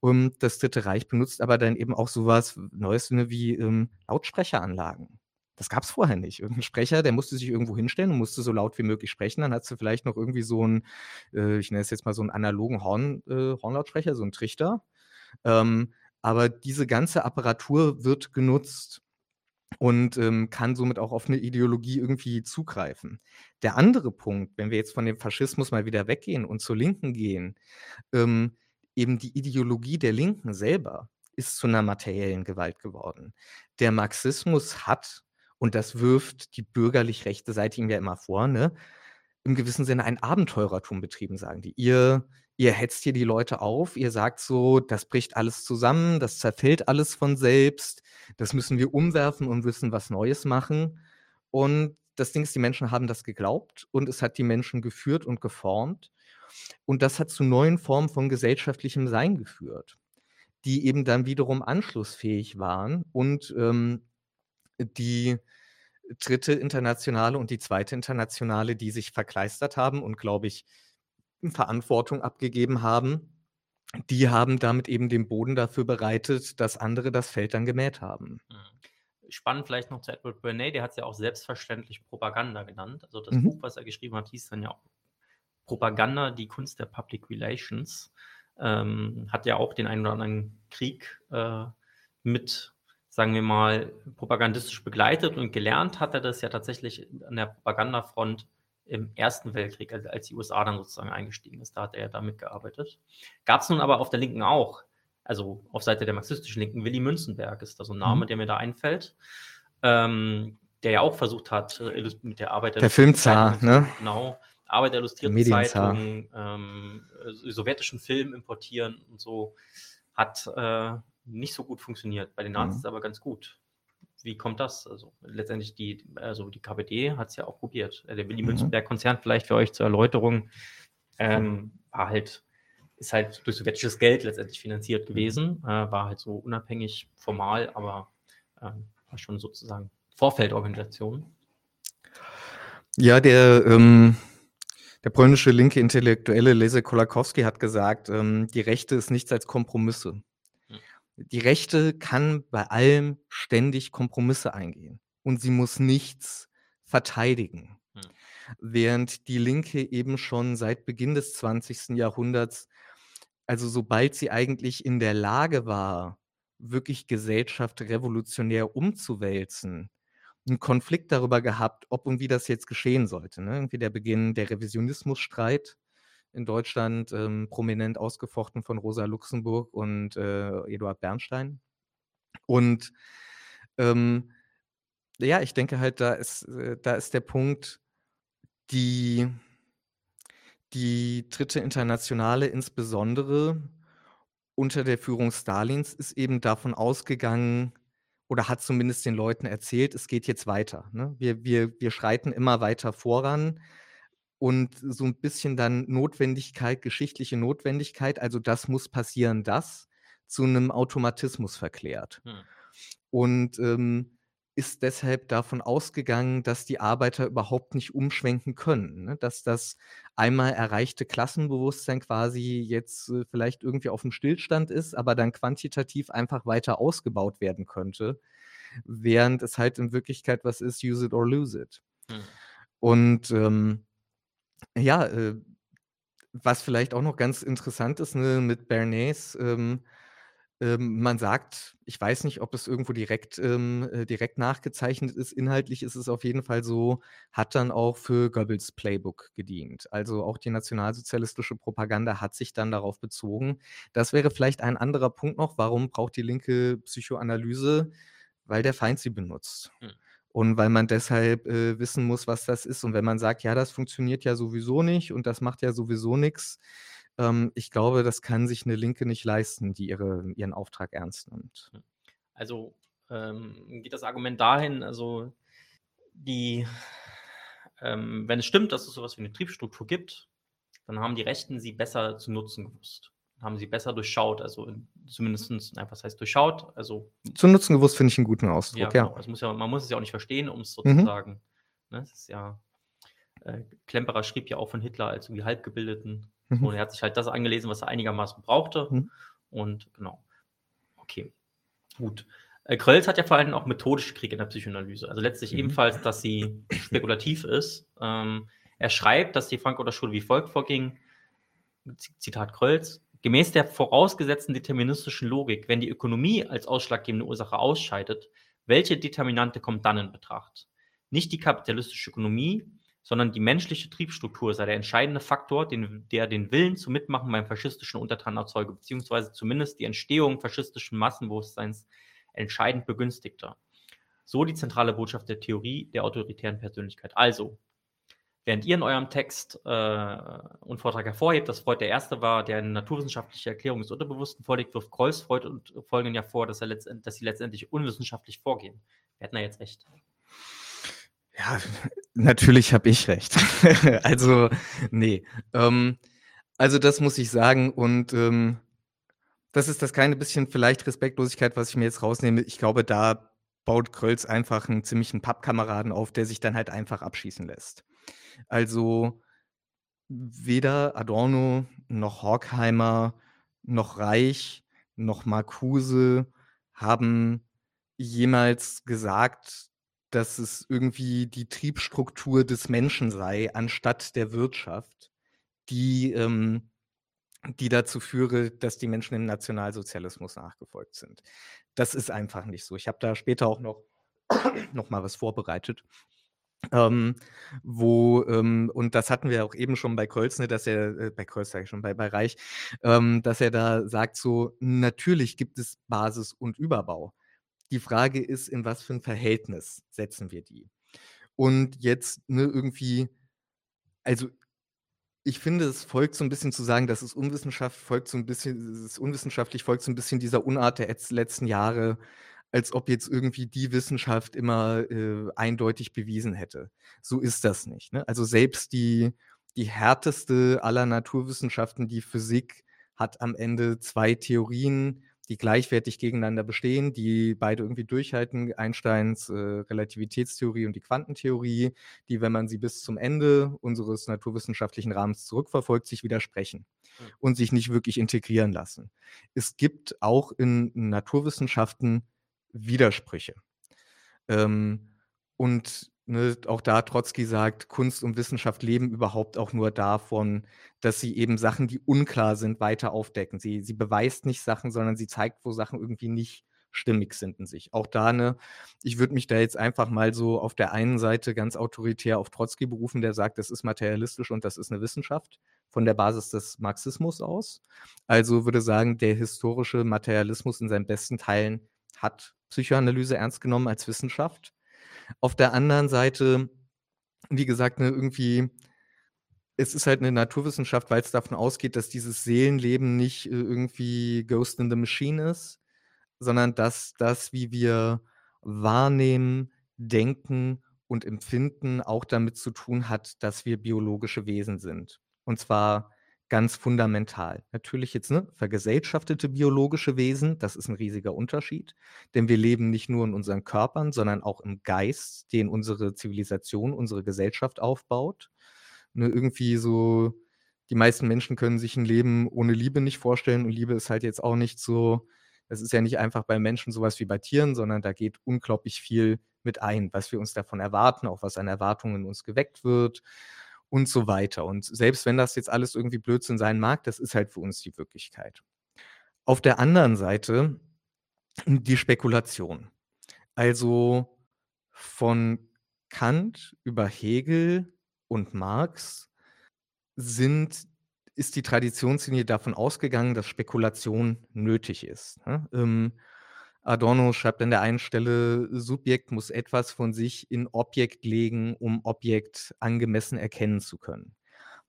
Und das Dritte Reich benutzt aber dann eben auch sowas Neues wie ähm, Lautsprecheranlagen. Das gab es vorher nicht. Irgendein Sprecher, der musste sich irgendwo hinstellen und musste so laut wie möglich sprechen. Dann hast du vielleicht noch irgendwie so einen, äh, ich nenne es jetzt mal so einen analogen Horn, äh, Hornlautsprecher, so einen Trichter. Ähm, aber diese ganze Apparatur wird genutzt und ähm, kann somit auch auf eine Ideologie irgendwie zugreifen. Der andere Punkt, wenn wir jetzt von dem Faschismus mal wieder weggehen und zur Linken gehen, ähm, eben die Ideologie der Linken selber ist zu einer materiellen Gewalt geworden. Der Marxismus hat und das wirft die bürgerlich rechte Seite ihm ja immer vor, ne? Im gewissen Sinne ein Abenteurertum betrieben, sagen die. Ihr, ihr hetzt hier die Leute auf, ihr sagt so, das bricht alles zusammen, das zerfällt alles von selbst, das müssen wir umwerfen und wissen was Neues machen. Und das Ding ist, die Menschen haben das geglaubt und es hat die Menschen geführt und geformt. Und das hat zu neuen Formen von gesellschaftlichem Sein geführt, die eben dann wiederum anschlussfähig waren und ähm, die dritte Internationale und die zweite Internationale, die sich verkleistert haben und, glaube ich, Verantwortung abgegeben haben, die haben damit eben den Boden dafür bereitet, dass andere das Feld dann gemäht haben.
Mhm. Spannend vielleicht noch zu Edward Bernay, der hat es ja auch selbstverständlich Propaganda genannt. Also das mhm. Buch, was er geschrieben hat, hieß dann ja auch Propaganda, die Kunst der Public Relations. Ähm, hat ja auch den einen oder anderen Krieg äh, mit sagen wir mal, propagandistisch begleitet und gelernt hat er das ja tatsächlich an der Propagandafront im Ersten Weltkrieg, also als die USA dann sozusagen eingestiegen ist. Da hat er ja da mitgearbeitet. Gab es nun aber auf der Linken auch, also auf Seite der marxistischen Linken, Willy Münzenberg ist da so ein Name, mhm. der mir da einfällt, ähm, der ja auch versucht hat, äh, mit der Arbeit
der, der Filmzar, ne?
Genau. Arbeit der Illustrierten Zeitung, ähm, äh, sowjetischen Film importieren und so, hat äh, nicht so gut funktioniert. Bei den Nazis mhm. aber ganz gut. wie kommt das? Also letztendlich die, also die KPD hat es ja auch probiert. Der Willy
Mhm.
Münzenberg-Konzern vielleicht für euch zur Erläuterung ähm, war halt, ist halt durch sowjetisches Geld letztendlich finanziert gewesen, äh, war halt so unabhängig formal, aber ähm, war schon sozusagen Vorfeldorganisation.
Ja, der, ähm, der polnische linke Intellektuelle Leszek Kolakowski hat gesagt, ähm, die Rechte ist nichts als Kompromisse. Die Rechte kann bei allem ständig Kompromisse eingehen und sie muss nichts verteidigen.
Hm.
Während die Linke eben schon seit Beginn des 20. Jahrhunderts, also sobald sie eigentlich in der Lage war, wirklich Gesellschaft revolutionär umzuwälzen, einen Konflikt darüber gehabt, ob und wie das jetzt geschehen sollte. Ne? Irgendwie der Beginn der Revisionismusstreit in Deutschland, ähm, prominent ausgefochten von Rosa Luxemburg und äh, Eduard Bernstein. Und ähm, ja, ich denke halt, da ist, äh, da ist der Punkt, die, die dritte Internationale insbesondere unter der Führung Stalins ist eben davon ausgegangen, oder hat zumindest den Leuten erzählt, es geht jetzt weiter. Ne? Wir, wir, wir schreiten immer weiter voran und so ein bisschen dann Notwendigkeit, geschichtliche Notwendigkeit, also das muss passieren, das zu einem Automatismus verklärt.
Hm.
Und ähm, ist deshalb davon ausgegangen, dass die Arbeiter überhaupt nicht umschwenken können, ne? dass das einmal erreichte Klassenbewusstsein quasi jetzt äh, vielleicht irgendwie auf dem Stillstand ist, aber dann quantitativ einfach weiter ausgebaut werden könnte, während es halt in Wirklichkeit was ist, use it or lose it.
Hm.
Und ähm, ja, äh, was vielleicht auch noch ganz interessant ist ne, mit Bernays, ähm, ähm, man sagt, ich weiß nicht, ob es irgendwo direkt, ähm, äh, direkt nachgezeichnet ist. Inhaltlich ist es auf jeden Fall so, hat dann auch für Goebbels Playbook gedient. Also auch die nationalsozialistische Propaganda hat sich dann darauf bezogen. Das wäre vielleicht ein anderer Punkt noch. Warum braucht die linke Psychoanalyse? Weil der Feind sie benutzt.
Hm.
Und weil man deshalb äh, wissen muss, was das ist. Und wenn man sagt, ja, das funktioniert ja sowieso nicht und das macht ja sowieso nichts, ähm, ich glaube, das kann sich eine Linke nicht leisten, die ihre, ihren Auftrag ernst nimmt.
Also ähm, geht das Argument dahin, also die, ähm, wenn es stimmt, dass es sowas wie eine Triebstruktur gibt, dann haben die Rechten sie besser zu nutzen gewusst. Haben sie besser durchschaut, also in, zumindest, na, was heißt durchschaut? Also,
Zu nutzen gewusst finde ich einen guten
ja,
Ausdruck, ja.
genau, es muss ja, man muss es ja auch nicht verstehen, um es
Mhm.
sozusagen, ne, es ist ja, äh, Klemperer schrieb ja auch von Hitler als irgendwie Halbgebildeten.
Mhm.
und er hat sich halt das angelesen, was er einigermaßen brauchte.
Mhm.
Und genau. Okay. Gut. Äh, Krölz hat ja vor allem auch methodische Krieg in der Psychoanalyse. Also letztlich
Mhm.
ebenfalls, dass sie spekulativ ist. Ähm, er schreibt, dass die Frankfurter Schule wie folgt vorging. Z- Zitat Krölz. Gemäß der vorausgesetzten deterministischen Logik, wenn die Ökonomie als ausschlaggebende Ursache ausscheidet, welche Determinante kommt dann in Betracht? Nicht die kapitalistische Ökonomie, sondern die menschliche Triebstruktur sei der entscheidende Faktor, den, der den Willen zum Mitmachen beim faschistischen Untertan erzeuge, beziehungsweise zumindest die Entstehung faschistischen Massenbewusstseins entscheidend begünstigte. So die zentrale Botschaft der Theorie der autoritären Persönlichkeit. Also, während ihr in eurem Text äh, und Vortrag hervorhebt, dass Freud der Erste war, der eine naturwissenschaftliche Erklärung des Unterbewussten vorlegt, wirft Kreuz Freud und Folgen ja vor, dass, er letztend, dass sie letztendlich unwissenschaftlich vorgehen. Wer hat da jetzt recht?
Ja, natürlich habe ich recht. also, nee. Ähm, also, das muss ich sagen. Und ähm, das ist das kleine bisschen vielleicht Respektlosigkeit, was ich mir jetzt rausnehme. Ich glaube, da baut Krölz einfach einen ziemlichen Pappkameraden auf, der sich dann halt einfach abschießen lässt. Also, weder Adorno noch Horkheimer noch Reich noch Marcuse haben jemals gesagt, dass es irgendwie die Triebstruktur des Menschen sei, anstatt der Wirtschaft, die, ähm, die dazu führe, dass die Menschen dem Nationalsozialismus nachgefolgt sind. Das ist einfach nicht so. Ich habe da später auch noch, noch mal was vorbereitet. Ähm, wo, ähm, und das hatten wir auch eben schon bei Krölzne, dass er, äh, bei Krölz sage ich schon, bei, bei Reich, ähm, dass er da sagt, so, natürlich gibt es Basis und Überbau. Die Frage ist, in was für ein Verhältnis setzen wir die? Und jetzt ne, irgendwie, also ich finde, es folgt so ein bisschen zu sagen, dass es Unwissenschaft folgt so ein bisschen, es unwissenschaftlich folgt so ein bisschen dieser Unart der etz- letzten Jahre. Als ob jetzt irgendwie die Wissenschaft immer äh, eindeutig bewiesen hätte. So ist das nicht. Ne? Also selbst die, die härteste aller Naturwissenschaften, die Physik, hat am Ende zwei Theorien, die gleichwertig gegeneinander bestehen, die beide irgendwie durchhalten, Einsteins äh, Relativitätstheorie und die Quantentheorie, die, wenn man sie bis zum Ende unseres naturwissenschaftlichen Rahmens zurückverfolgt, sich widersprechen mhm. und sich nicht wirklich integrieren lassen. Es gibt auch in Naturwissenschaften Widersprüche. Ähm, und ne, auch da Trotzki sagt, Kunst und Wissenschaft leben überhaupt auch nur davon, dass sie eben Sachen, die unklar sind, weiter aufdecken. Sie, sie beweist nicht Sachen, sondern sie zeigt, wo Sachen irgendwie nicht stimmig sind in sich. Auch da, ne, ich würde mich da jetzt einfach mal so auf der einen Seite ganz autoritär auf Trotzki berufen, der sagt, das ist materialistisch und das ist eine Wissenschaft von der Basis des Marxismus aus. Also würde sagen, der historische Materialismus in seinen besten Teilen hat Psychoanalyse ernst genommen als Wissenschaft. Auf der anderen Seite, wie gesagt, ne, irgendwie, es ist halt eine Naturwissenschaft, weil es davon ausgeht, dass dieses Seelenleben nicht äh, irgendwie Ghost in the Machine ist, sondern dass das, wie wir wahrnehmen, denken und empfinden, auch damit zu tun hat, dass wir biologische Wesen sind. Und zwar ganz fundamental. Natürlich jetzt ne, vergesellschaftete biologische Wesen, das ist ein riesiger Unterschied, denn wir leben nicht nur in unseren Körpern, sondern auch im Geist, den unsere Zivilisation, unsere Gesellschaft aufbaut. Ne, irgendwie so, die meisten Menschen können sich ein Leben ohne Liebe nicht vorstellen und Liebe ist halt jetzt auch nicht so, es ist ja nicht einfach bei Menschen sowas wie bei Tieren, sondern da geht unglaublich viel mit ein, was wir uns davon erwarten, auch was an Erwartungen in uns geweckt wird und so weiter. Und selbst wenn das jetzt alles irgendwie Blödsinn sein mag, das ist halt für uns die Wirklichkeit. Auf der anderen Seite die Spekulation. Also von Kant über Hegel und Marx sind, ist die Traditionslinie davon ausgegangen, dass Spekulation nötig ist. Ne? Ähm, Adorno schreibt an der einen Stelle, Subjekt muss etwas von sich in Objekt legen, um Objekt angemessen erkennen zu können.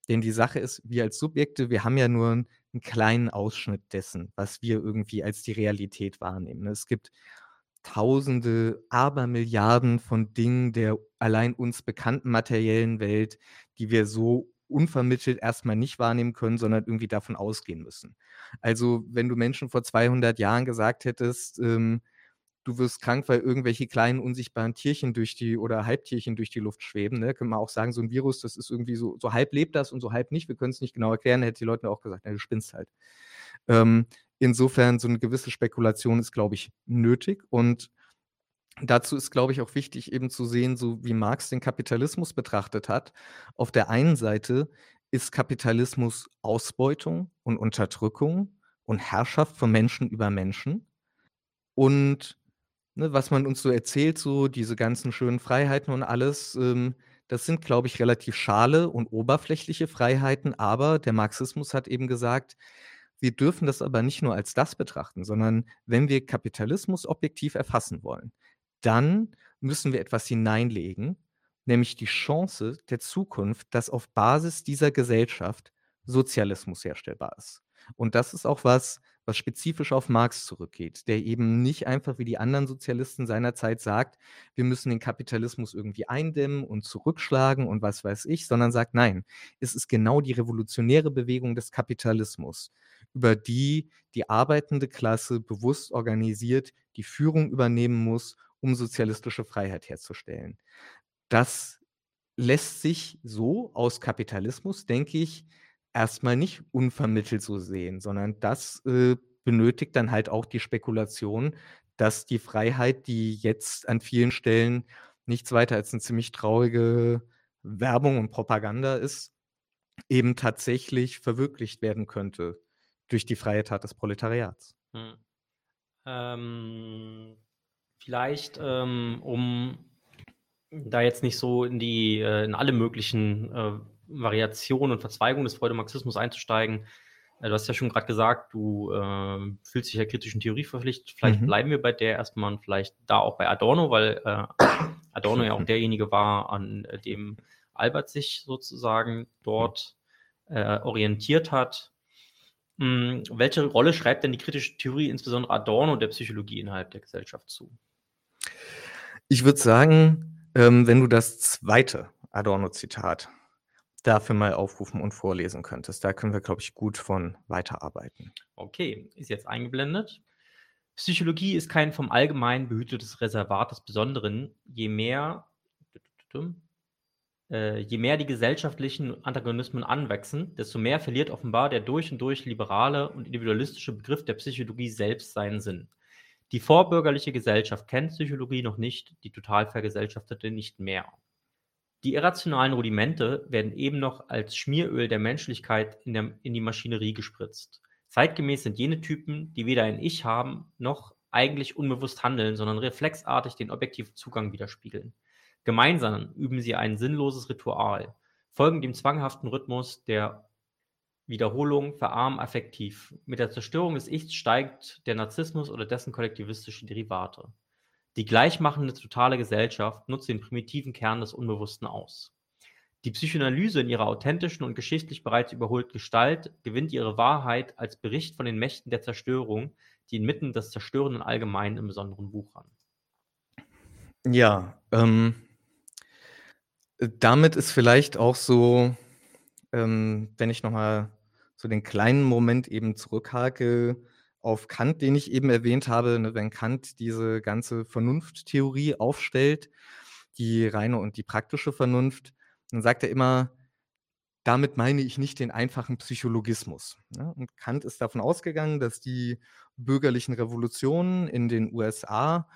Denn die Sache ist, wir als Subjekte, wir haben ja nur einen kleinen Ausschnitt dessen, was wir irgendwie als die Realität wahrnehmen. Es gibt Tausende, Abermilliarden von Dingen der allein uns bekannten materiellen Welt, die wir so unvermittelt erstmal nicht wahrnehmen können, sondern irgendwie davon ausgehen müssen. Also wenn du Menschen vor 200 Jahren gesagt hättest, ähm, du wirst krank, weil irgendwelche kleinen unsichtbaren Tierchen durch die oder Halbtierchen durch die Luft schweben, ne? können wir auch sagen, so ein Virus, das ist irgendwie so, so halb lebt das und so halb nicht. Wir können es nicht genau erklären, hätte die Leute auch gesagt, na, du spinnst halt. Ähm, insofern, so eine gewisse Spekulation ist, glaube ich, nötig und Dazu ist, glaube ich, auch wichtig, eben zu sehen, so wie Marx den Kapitalismus betrachtet hat. Auf der einen Seite ist Kapitalismus Ausbeutung und Unterdrückung und Herrschaft von Menschen über Menschen. Und ne, was man uns so erzählt, so diese ganzen schönen Freiheiten und alles, ähm, das sind, glaube ich, relativ schale und oberflächliche Freiheiten. Aber der Marxismus hat eben gesagt, wir dürfen das aber nicht nur als das betrachten, sondern wenn wir Kapitalismus objektiv erfassen wollen, dann müssen wir etwas hineinlegen, nämlich die Chance der Zukunft, dass auf Basis dieser Gesellschaft Sozialismus herstellbar ist. Und das ist auch was, was spezifisch auf Marx zurückgeht, der eben nicht einfach wie die anderen Sozialisten seiner Zeit sagt, wir müssen den Kapitalismus irgendwie eindämmen und zurückschlagen und was weiß ich, sondern sagt, nein, es ist genau die revolutionäre Bewegung des Kapitalismus, über die die arbeitende Klasse bewusst organisiert die Führung übernehmen muss um sozialistische Freiheit herzustellen. Das lässt sich so aus Kapitalismus, denke ich, erstmal nicht unvermittelt so sehen, sondern das äh, benötigt dann halt auch die Spekulation, dass die Freiheit, die jetzt an vielen Stellen nichts weiter als eine ziemlich traurige Werbung und Propaganda ist, eben tatsächlich verwirklicht werden könnte durch die freie Tat des Proletariats. Hm.
Ähm, Vielleicht, ähm, um da jetzt nicht so in die, äh, in alle möglichen äh, Variationen und Verzweigungen des Freudemarxismus einzusteigen. Äh, du hast ja schon gerade gesagt, du äh, fühlst dich ja kritischen Theorie verpflichtet. Vielleicht mhm. bleiben wir bei der erstmal und vielleicht da auch bei Adorno, weil äh, Adorno ja auch derjenige war, an dem Albert sich sozusagen dort äh, orientiert hat. Hm, welche Rolle schreibt denn die kritische Theorie, insbesondere Adorno, der Psychologie innerhalb der Gesellschaft zu?
Ich würde sagen, ähm, wenn du das zweite Adorno-Zitat dafür mal aufrufen und vorlesen könntest, da können wir, glaube ich, gut von weiterarbeiten.
Okay, ist jetzt eingeblendet. Psychologie ist kein vom Allgemeinen behütetes Reservat des Besonderen. Je mehr, äh, je mehr die gesellschaftlichen Antagonismen anwachsen, desto mehr verliert offenbar der durch und durch liberale und individualistische Begriff der Psychologie selbst seinen Sinn. Die vorbürgerliche Gesellschaft kennt Psychologie noch nicht, die total vergesellschaftete nicht mehr. Die irrationalen Rudimente werden eben noch als Schmieröl der Menschlichkeit in, der, in die Maschinerie gespritzt. Zeitgemäß sind jene Typen, die weder ein Ich haben, noch eigentlich unbewusst handeln, sondern reflexartig den objektiven Zugang widerspiegeln. Gemeinsam üben sie ein sinnloses Ritual, folgen dem zwanghaften Rhythmus der Wiederholung, verarmen affektiv. Mit der Zerstörung des Ichs steigt der Narzissmus oder dessen kollektivistische Derivate. Die gleichmachende totale Gesellschaft nutzt den primitiven Kern des Unbewussten aus. Die Psychoanalyse in ihrer authentischen und geschichtlich bereits überholten Gestalt gewinnt ihre Wahrheit als Bericht von den Mächten der Zerstörung, die inmitten des zerstörenden Allgemeinen im Besonderen wuchern.
Ja, ähm, damit ist vielleicht auch so, ähm, wenn ich nochmal so den kleinen Moment eben zurückhake auf Kant, den ich eben erwähnt habe, ne, wenn Kant diese ganze Vernunfttheorie aufstellt, die reine und die praktische Vernunft, dann sagt er immer, damit meine ich nicht den einfachen Psychologismus. Ne? Und Kant ist davon ausgegangen, dass die bürgerlichen Revolutionen in den USA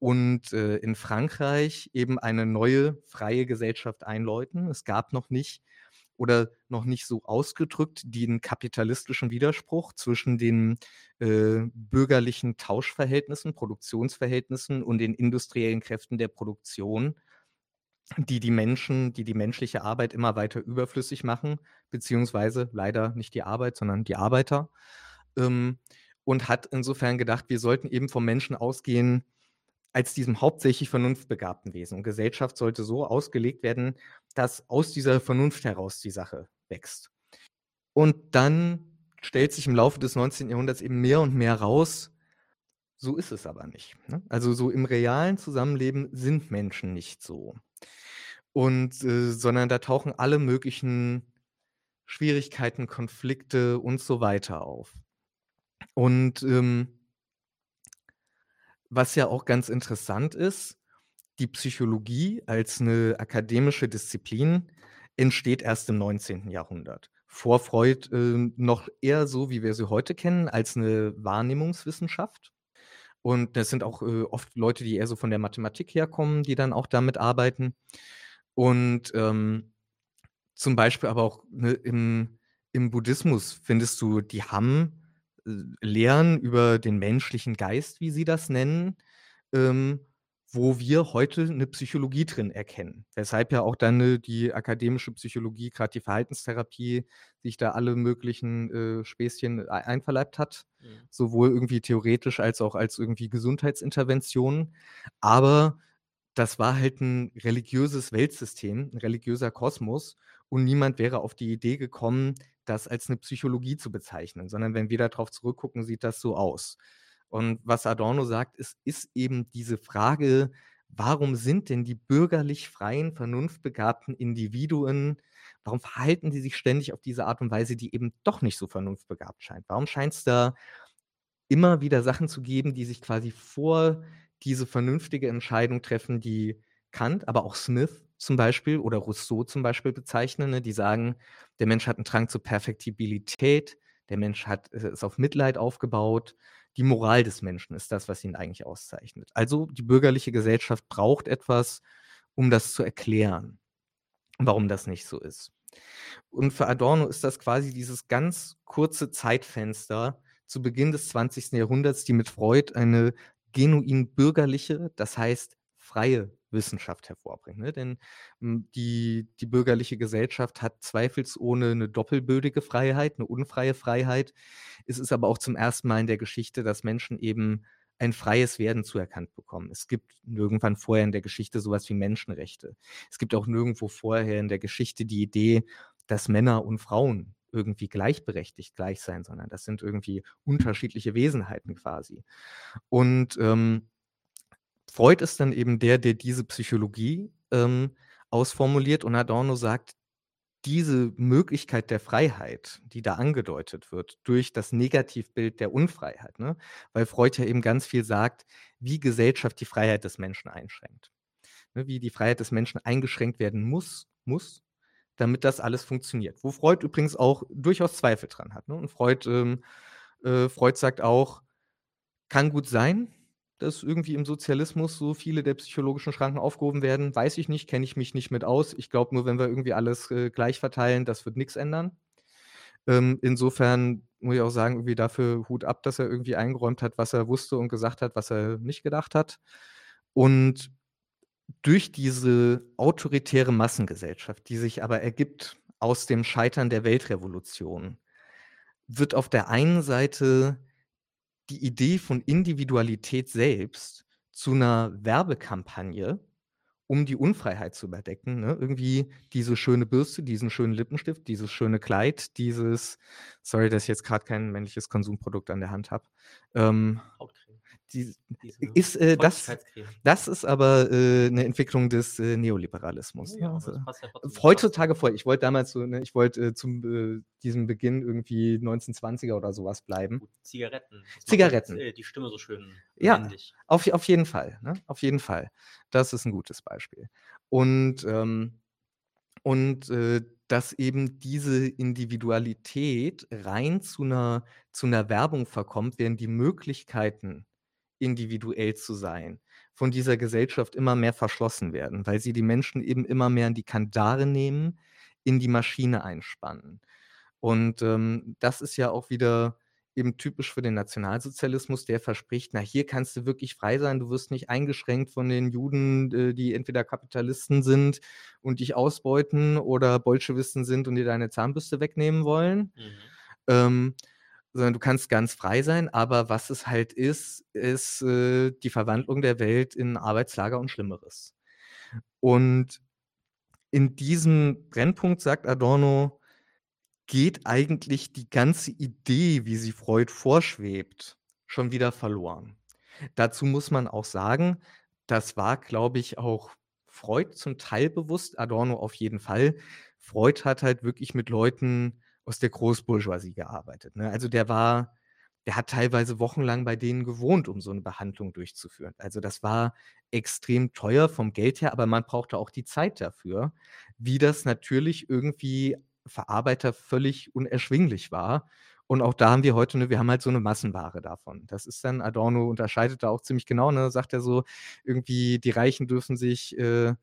und äh, in Frankreich eben eine neue freie Gesellschaft einläuten. Es gab noch nicht oder noch nicht so ausgedrückt den kapitalistischen Widerspruch zwischen den äh, bürgerlichen Tauschverhältnissen, Produktionsverhältnissen und den industriellen Kräften der Produktion, die die Menschen, die die menschliche Arbeit immer weiter überflüssig machen, beziehungsweise leider nicht die Arbeit, sondern die Arbeiter. Ähm, und hat insofern gedacht, wir sollten eben vom Menschen ausgehen, als diesem hauptsächlich vernunftbegabten Wesen. Und Gesellschaft sollte so ausgelegt werden, dass aus dieser Vernunft heraus die Sache wächst. Und dann stellt sich im Laufe des 19. Jahrhunderts eben mehr und mehr raus, so ist es aber nicht. Ne? Also so im realen Zusammenleben sind Menschen nicht so. Und äh, sondern da tauchen alle möglichen Schwierigkeiten, Konflikte und so weiter auf. Und ähm, was ja auch ganz interessant ist, die Psychologie als eine akademische Disziplin entsteht erst im 19. Jahrhundert. Vor Freud äh, noch eher so, wie wir sie heute kennen, als eine Wahrnehmungswissenschaft. Und das sind auch äh, oft Leute, die eher so von der Mathematik herkommen, die dann auch damit arbeiten. Und ähm, zum Beispiel aber auch ne, im, im Buddhismus findest du, die haben Lehren über den menschlichen Geist, wie Sie das nennen, ähm, wo wir heute eine Psychologie drin erkennen. Weshalb ja auch dann äh, die akademische Psychologie, gerade die Verhaltenstherapie, sich da alle möglichen äh, Späßchen einverleibt hat, mhm. sowohl irgendwie theoretisch als auch als irgendwie Gesundheitsintervention. Aber das war halt ein religiöses Weltsystem, ein religiöser Kosmos und niemand wäre auf die Idee gekommen, das als eine Psychologie zu bezeichnen, sondern wenn wir darauf zurückgucken, sieht das so aus. Und was Adorno sagt, ist, ist eben diese Frage, warum sind denn die bürgerlich freien, vernunftbegabten Individuen, warum verhalten sie sich ständig auf diese Art und Weise, die eben doch nicht so vernunftbegabt scheint? Warum scheint es da immer wieder Sachen zu geben, die sich quasi vor diese vernünftige Entscheidung treffen, die Kant, aber auch Smith zum Beispiel oder Rousseau zum Beispiel bezeichnen, ne, die sagen, der Mensch hat einen Drang zur Perfektibilität, der Mensch hat, äh, ist auf Mitleid aufgebaut, die Moral des Menschen ist das, was ihn eigentlich auszeichnet. Also die bürgerliche Gesellschaft braucht etwas, um das zu erklären, warum das nicht so ist. Und für Adorno ist das quasi dieses ganz kurze Zeitfenster zu Beginn des 20. Jahrhunderts, die mit Freud eine genuin bürgerliche, das heißt freie Wissenschaft hervorbringt. Ne? Denn hm, die, die bürgerliche Gesellschaft hat zweifelsohne eine doppelbödige Freiheit, eine unfreie Freiheit. Es ist aber auch zum ersten Mal in der Geschichte, dass Menschen eben ein freies Werden zuerkannt bekommen. Es gibt nirgendwann vorher in der Geschichte sowas wie Menschenrechte. Es gibt auch nirgendwo vorher in der Geschichte die Idee, dass Männer und Frauen irgendwie gleichberechtigt gleich sein, sondern das sind irgendwie unterschiedliche Wesenheiten quasi. Und ähm, Freud ist dann eben der, der diese Psychologie ähm, ausformuliert und Adorno sagt, diese Möglichkeit der Freiheit, die da angedeutet wird durch das Negativbild der Unfreiheit, ne? weil Freud ja eben ganz viel sagt, wie Gesellschaft die Freiheit des Menschen einschränkt. Ne? Wie die Freiheit des Menschen eingeschränkt werden muss, muss, damit das alles funktioniert. Wo Freud übrigens auch durchaus Zweifel dran hat. Ne? Und Freud, ähm, äh, Freud sagt auch, kann gut sein, dass irgendwie im Sozialismus so viele der psychologischen Schranken aufgehoben werden, weiß ich nicht, kenne ich mich nicht mit aus. Ich glaube nur, wenn wir irgendwie alles äh, gleich verteilen, das wird nichts ändern. Ähm, insofern muss ich auch sagen, irgendwie dafür Hut ab, dass er irgendwie eingeräumt hat, was er wusste und gesagt hat, was er nicht gedacht hat. Und durch diese autoritäre Massengesellschaft, die sich aber ergibt aus dem Scheitern der Weltrevolution, wird auf der einen Seite die Idee von Individualität selbst zu einer Werbekampagne, um die Unfreiheit zu überdecken. Ne? Irgendwie diese schöne Bürste, diesen schönen Lippenstift, dieses schöne Kleid, dieses, sorry, dass ich jetzt gerade kein männliches Konsumprodukt an der Hand habe. Ähm, die, ist, äh, das, das ist aber äh, eine Entwicklung des äh, Neoliberalismus. Ja, also, ja heutzutage voll. Ich wollte damals so, ne, ich wollte äh, zum äh, diesem Beginn irgendwie 1920er oder sowas bleiben.
Zigaretten.
Das Zigaretten.
Jetzt, die Stimme so schön.
Ja, auf, auf jeden Fall. Ne? Auf jeden Fall. Das ist ein gutes Beispiel. Und, ähm, und äh, dass eben diese Individualität rein zu einer, zu einer Werbung verkommt, während die Möglichkeiten individuell zu sein, von dieser Gesellschaft immer mehr verschlossen werden, weil sie die Menschen eben immer mehr in die Kandare nehmen, in die Maschine einspannen. Und ähm, das ist ja auch wieder eben typisch für den Nationalsozialismus, der verspricht, na hier kannst du wirklich frei sein, du wirst nicht eingeschränkt von den Juden, äh, die entweder Kapitalisten sind und dich ausbeuten oder Bolschewisten sind und dir deine Zahnbürste wegnehmen wollen. Mhm. Ähm, sondern du kannst ganz frei sein, aber was es halt ist, ist äh, die Verwandlung der Welt in Arbeitslager und Schlimmeres. Und in diesem Brennpunkt, sagt Adorno, geht eigentlich die ganze Idee, wie sie Freud vorschwebt, schon wieder verloren. Dazu muss man auch sagen, das war, glaube ich, auch Freud zum Teil bewusst, Adorno auf jeden Fall. Freud hat halt wirklich mit Leuten aus der Großbourgeoisie gearbeitet. Ne? Also der war, der hat teilweise wochenlang bei denen gewohnt, um so eine Behandlung durchzuführen. Also das war extrem teuer vom Geld her, aber man brauchte auch die Zeit dafür, wie das natürlich irgendwie Verarbeiter völlig unerschwinglich war. Und auch da haben wir heute, ne, wir haben halt so eine Massenware davon. Das ist dann, Adorno unterscheidet da auch ziemlich genau, ne, sagt er so, irgendwie die Reichen dürfen sich äh,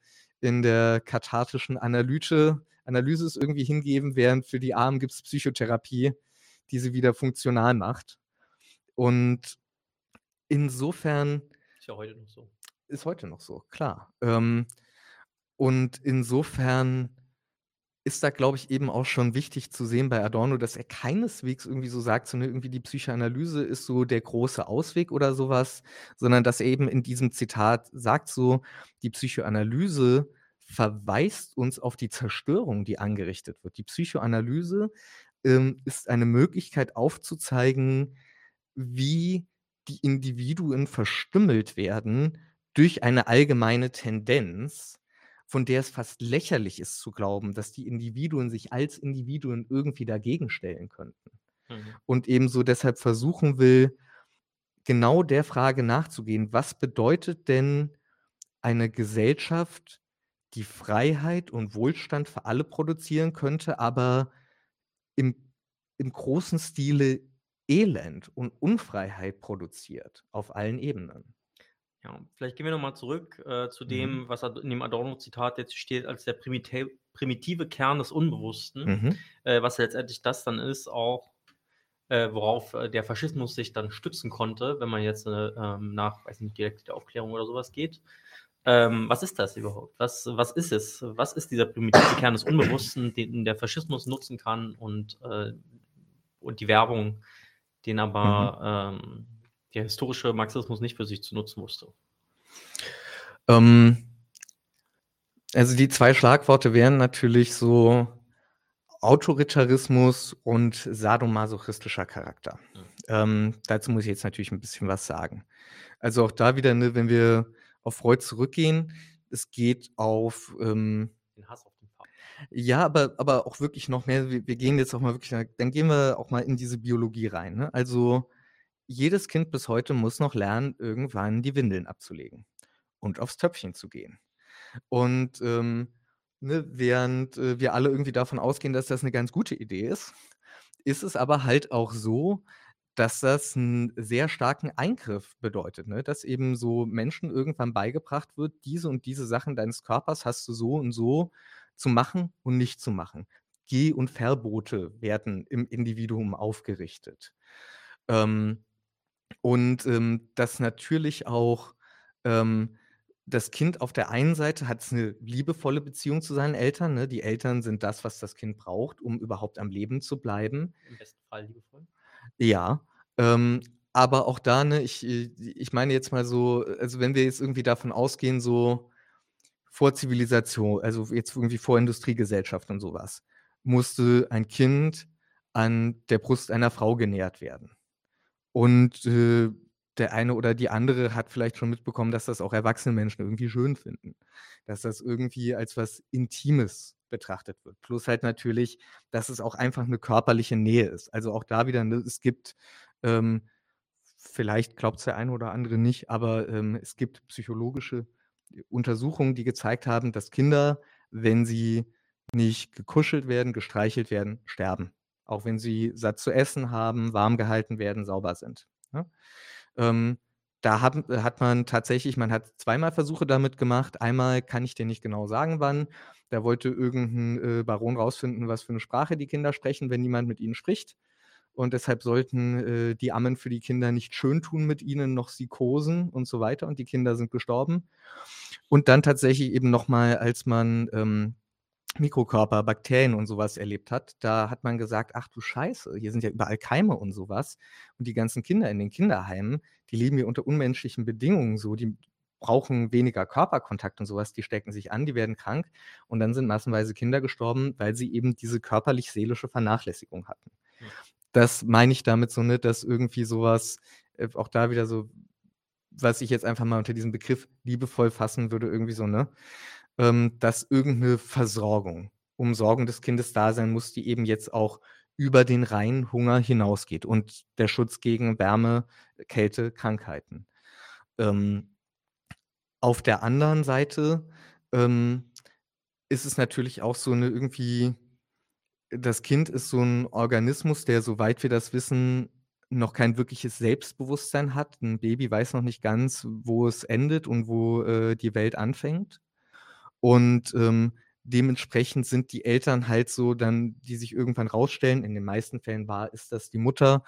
in der kathartischen Analyse Analysis irgendwie hingeben, während für die Armen gibt es Psychotherapie, die sie wieder funktional macht. Und insofern.
Ist ja heute noch so.
Ist heute noch so, klar. Ähm, und insofern ist da, glaube ich, eben auch schon wichtig zu sehen bei Adorno, dass er keineswegs irgendwie so sagt, so ne, irgendwie die Psychoanalyse ist so der große Ausweg oder sowas, sondern dass er eben in diesem Zitat sagt so, die Psychoanalyse verweist uns auf die Zerstörung, die angerichtet wird. Die Psychoanalyse ähm, ist eine Möglichkeit aufzuzeigen, wie die Individuen verstümmelt werden durch eine allgemeine Tendenz, von der es fast lächerlich ist zu glauben, dass die Individuen sich als Individuen irgendwie dagegen stellen könnten. Mhm. Und ebenso deshalb versuchen will, genau der Frage nachzugehen, was bedeutet denn eine Gesellschaft, die Freiheit und Wohlstand für alle produzieren könnte, aber im, im großen Stile Elend und Unfreiheit produziert auf allen Ebenen.
Ja, vielleicht gehen wir nochmal zurück äh, zu dem, mhm. was in dem Adorno-Zitat jetzt steht, als der primitive, primitive Kern des Unbewussten, mhm. äh, was letztendlich das dann ist, auch äh, worauf äh, der Faschismus sich dann stützen konnte, wenn man jetzt äh, ähm, nach, weiß nicht, direkte Aufklärung oder sowas geht. Ähm, was ist das überhaupt? Was, was ist es? Was ist dieser primitive Kern des Unbewussten, den der Faschismus nutzen kann und, äh, und die Werbung, den aber mhm. ähm, der historische Marxismus nicht für sich zu nutzen wusste?
Ähm, also die zwei Schlagworte wären natürlich so Autoritarismus und sadomasochistischer Charakter.
Mhm.
Dazu muss ich jetzt natürlich ein bisschen was sagen. Also auch da wieder, ne, wenn wir auf Freud zurückgehen, es geht auf ähm,
Den Hass auf den Vater.
ja, aber, aber auch wirklich noch mehr. Wir, wir gehen jetzt auch mal wirklich, dann gehen wir auch mal in diese Biologie rein. Ne? Also jedes Kind bis heute muss noch lernen, irgendwann die Windeln abzulegen und aufs Töpfchen zu gehen. Und ähm, ne, während äh, wir alle irgendwie davon ausgehen, dass das eine ganz gute Idee ist, ist es aber halt auch so, dass das einen sehr starken Eingriff bedeutet, ne? Dass eben so Menschen irgendwann beigebracht wird, diese und diese Sachen deines Körpers hast du so und so zu machen und nicht zu machen. Geh und Verbote werden im Individuum aufgerichtet. Ähm, und, ähm, dass natürlich auch, ähm, das Kind auf der einen Seite hat eine liebevolle Beziehung zu seinen Eltern, ne? Die Eltern sind das, was das Kind braucht, um überhaupt am Leben zu bleiben.
Im besten Fall liebevoll.
Ja, ähm, aber auch da, ne, ich, äh, ich meine jetzt mal so, also wenn wir jetzt irgendwie davon ausgehen, so vor Zivilisation, also jetzt irgendwie vor Industriegesellschaft und sowas, musste ein Kind an der Brust einer Frau genährt werden. Und äh, der eine oder die andere hat vielleicht schon mitbekommen, dass das auch erwachsene Menschen irgendwie schön finden. Dass das irgendwie als was Intimes betrachtet wird. Plus halt natürlich, dass es auch einfach eine körperliche Nähe ist. Also auch da wieder, ne, es gibt, ähm, vielleicht glaubt es der eine oder andere nicht, aber ähm, es gibt psychologische Untersuchungen, die gezeigt haben, dass Kinder, wenn sie nicht gekuschelt werden, gestreichelt werden, sterben. Auch wenn sie satt zu essen haben, warm gehalten werden, sauber sind. Ne? Ähm, da hat, hat man tatsächlich, man hat zweimal Versuche damit gemacht. Einmal kann ich dir nicht genau sagen, wann. Da wollte irgendein äh, Baron rausfinden, was für eine Sprache die Kinder sprechen, wenn niemand mit ihnen spricht. Und deshalb sollten äh, die Ammen für die Kinder nicht schön tun mit ihnen, noch sie kosen und so weiter. Und die Kinder sind gestorben. Und dann tatsächlich eben nochmal, als man ähm, Mikrokörper, Bakterien und sowas erlebt hat, da hat man gesagt, ach du Scheiße, hier sind ja überall Keime und sowas. Und die ganzen Kinder in den Kinderheimen, die leben hier unter unmenschlichen Bedingungen so, die brauchen weniger Körperkontakt und sowas, die stecken sich an, die werden krank und dann sind massenweise Kinder gestorben, weil sie eben diese körperlich-seelische Vernachlässigung hatten.
Ja.
Das meine ich damit so nicht, dass irgendwie sowas, äh, auch da wieder so, was ich jetzt einfach mal unter diesem Begriff liebevoll fassen würde, irgendwie so, ne? Ähm, dass irgendeine Versorgung, Umsorgung des Kindes da sein muss, die eben jetzt auch über den reinen Hunger hinausgeht und der Schutz gegen Wärme, Kälte, Krankheiten. Ähm, auf der anderen Seite ähm, ist es natürlich auch so eine irgendwie, das Kind ist so ein Organismus, der, soweit wir das wissen, noch kein wirkliches Selbstbewusstsein hat. Ein Baby weiß noch nicht ganz, wo es endet und wo äh, die Welt anfängt. Und ähm, dementsprechend sind die Eltern halt so dann, die sich irgendwann rausstellen, in den meisten Fällen war, ist das die Mutter,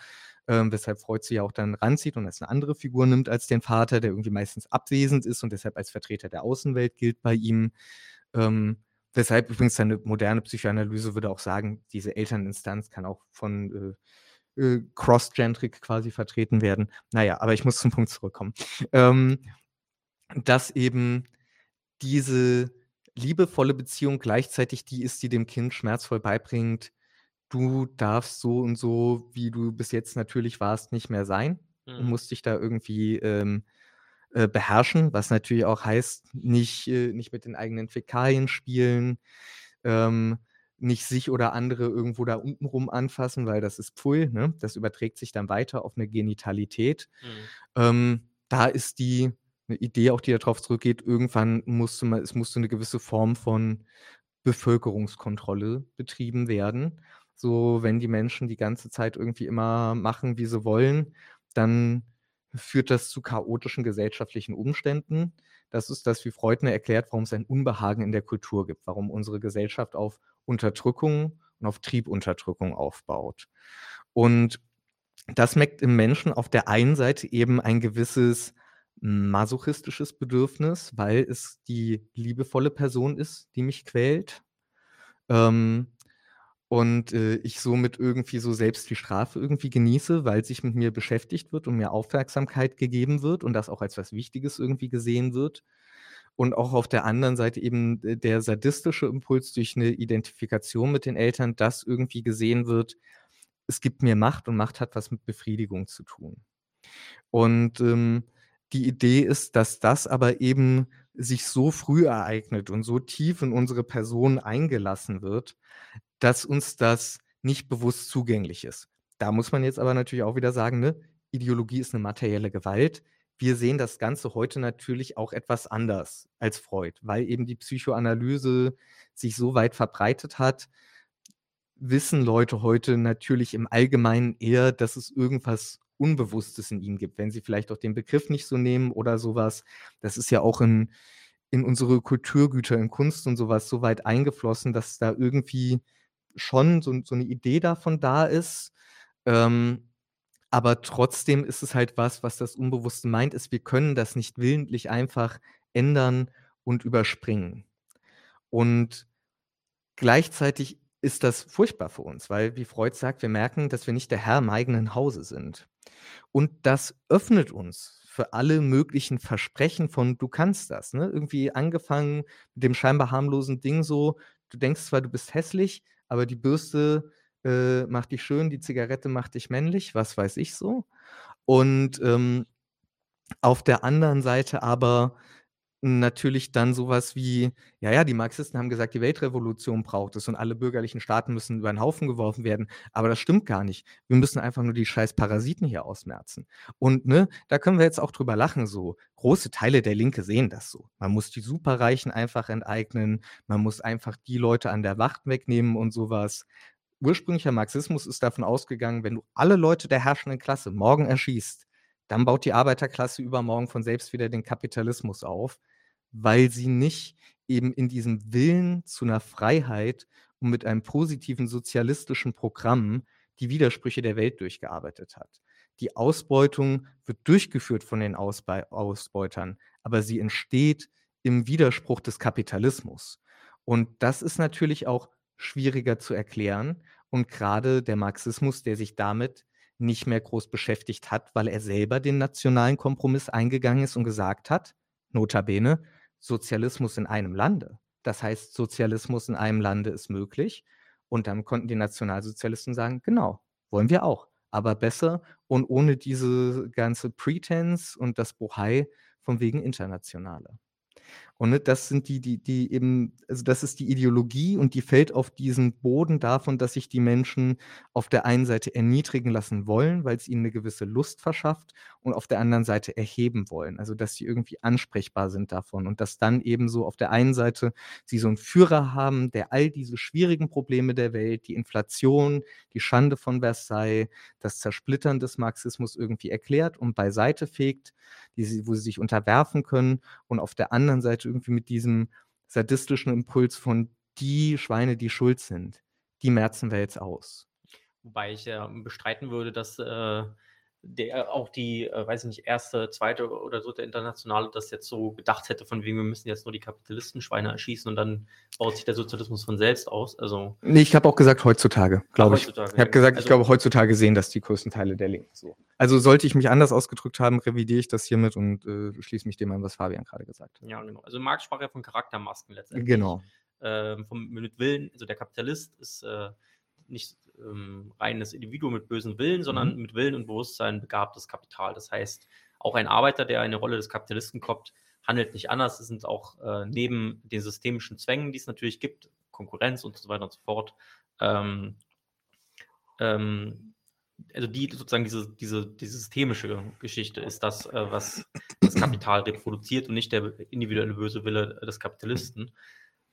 ähm, weshalb Freud sie ja auch dann ranzieht und als eine andere Figur nimmt als den Vater, der irgendwie meistens abwesend ist und deshalb als Vertreter der Außenwelt gilt bei ihm. Ähm, weshalb übrigens eine moderne Psychoanalyse würde auch sagen, diese Elterninstanz kann auch von äh, äh, Cross-Gentrik quasi vertreten werden. Naja, aber ich muss zum Punkt zurückkommen. Ähm, dass eben diese liebevolle Beziehung gleichzeitig die ist, die dem Kind schmerzvoll beibringt, du darfst so und so, wie du bis jetzt natürlich warst, nicht mehr sein und
Mhm.
musst dich da irgendwie ähm, äh, beherrschen, was natürlich auch heißt, nicht, äh, nicht mit den eigenen Fäkalien spielen, ähm, nicht sich oder andere irgendwo da unten rum anfassen, weil das ist Pfui, ne? Das überträgt sich dann weiter auf eine Genitalität.
Mhm.
Ähm, da ist die eine Idee auch, die darauf zurückgeht, irgendwann musste man es musste eine gewisse Form von Bevölkerungskontrolle betrieben werden. So, wenn die Menschen die ganze Zeit irgendwie immer machen, wie sie wollen, dann führt das zu chaotischen gesellschaftlichen Umständen. Das ist das, wie Freud ne erklärt, warum es ein Unbehagen in der Kultur gibt, warum unsere Gesellschaft auf Unterdrückung und auf Triebunterdrückung aufbaut. Und das merkt im Menschen auf der einen Seite eben ein gewisses masochistisches Bedürfnis, weil es die liebevolle Person ist, die mich quält. Ähm, und äh, ich somit irgendwie so selbst die Strafe irgendwie genieße, weil sich mit mir beschäftigt wird und mir Aufmerksamkeit gegeben wird und das auch als was Wichtiges irgendwie gesehen wird. und auch auf der anderen Seite eben der sadistische Impuls durch eine Identifikation mit den Eltern, dass irgendwie gesehen wird, es gibt mir Macht und Macht hat was mit Befriedigung zu tun. Und ähm, die Idee ist, dass das aber eben sich so früh ereignet und so tief in unsere Person eingelassen wird, dass uns das nicht bewusst zugänglich ist. Da muss man jetzt aber natürlich auch wieder sagen, ne, Ideologie ist eine materielle Gewalt. Wir sehen das Ganze heute natürlich auch etwas anders als Freud, weil eben die Psychoanalyse sich so weit verbreitet hat, wissen Leute heute natürlich im Allgemeinen eher, dass es irgendwas Unbewusstes in ihnen gibt, wenn sie vielleicht auch den Begriff nicht so nehmen oder sowas. Das ist ja auch in, in unsere Kulturgüter, in Kunst und sowas so weit eingeflossen, dass da irgendwie schon so, so eine Idee davon da ist. Ähm, aber trotzdem ist es halt was, was das Unbewusste meint, ist, wir können das nicht willentlich einfach ändern und überspringen. Und gleichzeitig ist das furchtbar für uns, weil, wie Freud sagt, wir merken, dass wir nicht der Herr im eigenen Hause sind. Und das öffnet uns für alle möglichen Versprechen von du kannst das. Ne? Irgendwie angefangen mit dem scheinbar harmlosen Ding so, du denkst zwar, du bist hässlich, aber die Bürste äh, macht dich schön, die Zigarette macht dich männlich, was weiß ich so. Und ähm, auf der anderen Seite aber natürlich dann sowas wie, ja, ja, die Marxisten haben gesagt, die Weltrevolution braucht es und alle bürgerlichen Staaten müssen über den Haufen geworfen werden. Aber das stimmt gar nicht. Wir müssen einfach nur die scheiß Parasiten hier ausmerzen. Und ne, da können wir jetzt auch drüber lachen. So große Teile der Linke sehen das so. Man muss die Superreichen einfach enteignen. Man muss einfach die Leute an der Wacht wegnehmen und sowas ursprünglicher Marxismus ist davon ausgegangen, wenn du alle Leute der herrschenden Klasse morgen erschießt, dann baut die Arbeiterklasse übermorgen von selbst wieder den Kapitalismus auf, weil sie nicht eben in diesem Willen zu einer Freiheit und mit einem positiven sozialistischen Programm die Widersprüche der Welt durchgearbeitet hat. Die Ausbeutung wird durchgeführt von den Ausbe Ausbeutern, aber sie entsteht im Widerspruch des Kapitalismus. Und das ist natürlich auch schwieriger zu erklären. Und gerade der Marxismus, der sich damit nicht mehr groß beschäftigt hat, weil er selber den nationalen Kompromiss eingegangen ist und gesagt hat, notabene, Sozialismus in einem Lande. Das heißt, Sozialismus in einem Lande ist möglich. Und dann konnten die Nationalsozialisten sagen, genau, wollen wir auch, aber besser und ohne diese ganze Pretense und das Bohai von wegen Internationale. Und ne, das sind die, die, die eben, also das ist die Ideologie und die fällt auf diesen Boden davon, dass sich die Menschen auf der einen Seite erniedrigen lassen wollen, weil es ihnen eine gewisse Lust verschafft und auf der anderen Seite erheben wollen. Also dass sie irgendwie ansprechbar sind davon und dass dann eben so auf der einen Seite sie so einen Führer haben, der all diese schwierigen Probleme der Welt, die Inflation, die Schande von Versailles, das Zersplittern des Marxismus irgendwie erklärt und beiseite fegt, die wo sie sich unterwerfen können und auf der anderen Seite irgendwie mit diesem sadistischen Impuls von die Schweine, die schuld sind, die merzen wir jetzt aus.
Wobei ich ja bestreiten würde, dass äh, der auch die, äh, weiß ich nicht, erste, zweite oder so der Internationale das jetzt so gedacht hätte, von wegen, wir müssen jetzt nur die Kapitalistenschweine erschießen und dann baut sich der Sozialismus von selbst aus. Also,
nee, ich habe auch gesagt heutzutage, glaube ich. Ich habe gesagt, also, ich glaube, heutzutage sehen das die größten Teile der Linken so. Also sollte ich mich anders ausgedrückt haben, revidiere ich das hiermit und äh, schließe mich dem an, was Fabian gerade gesagt hat.
Ja, genau. Also Marx sprach ja von Charaktermasken letztendlich.
Genau.
Ähm, vom, mit Willen, also der Kapitalist ist äh, nicht ähm, reines Individuum mit bösen Willen, sondern mhm. mit Willen und Bewusstsein begabtes Kapital. Das heißt, auch ein Arbeiter, der eine Rolle des Kapitalisten kommt, handelt nicht anders. Es sind auch äh, neben den systemischen Zwängen, die es natürlich gibt, Konkurrenz und so weiter und so fort, ähm, ähm, also die sozusagen diese, diese, die systemische Geschichte ist das, äh, was das Kapital reproduziert und nicht der individuelle böse Wille des Kapitalisten.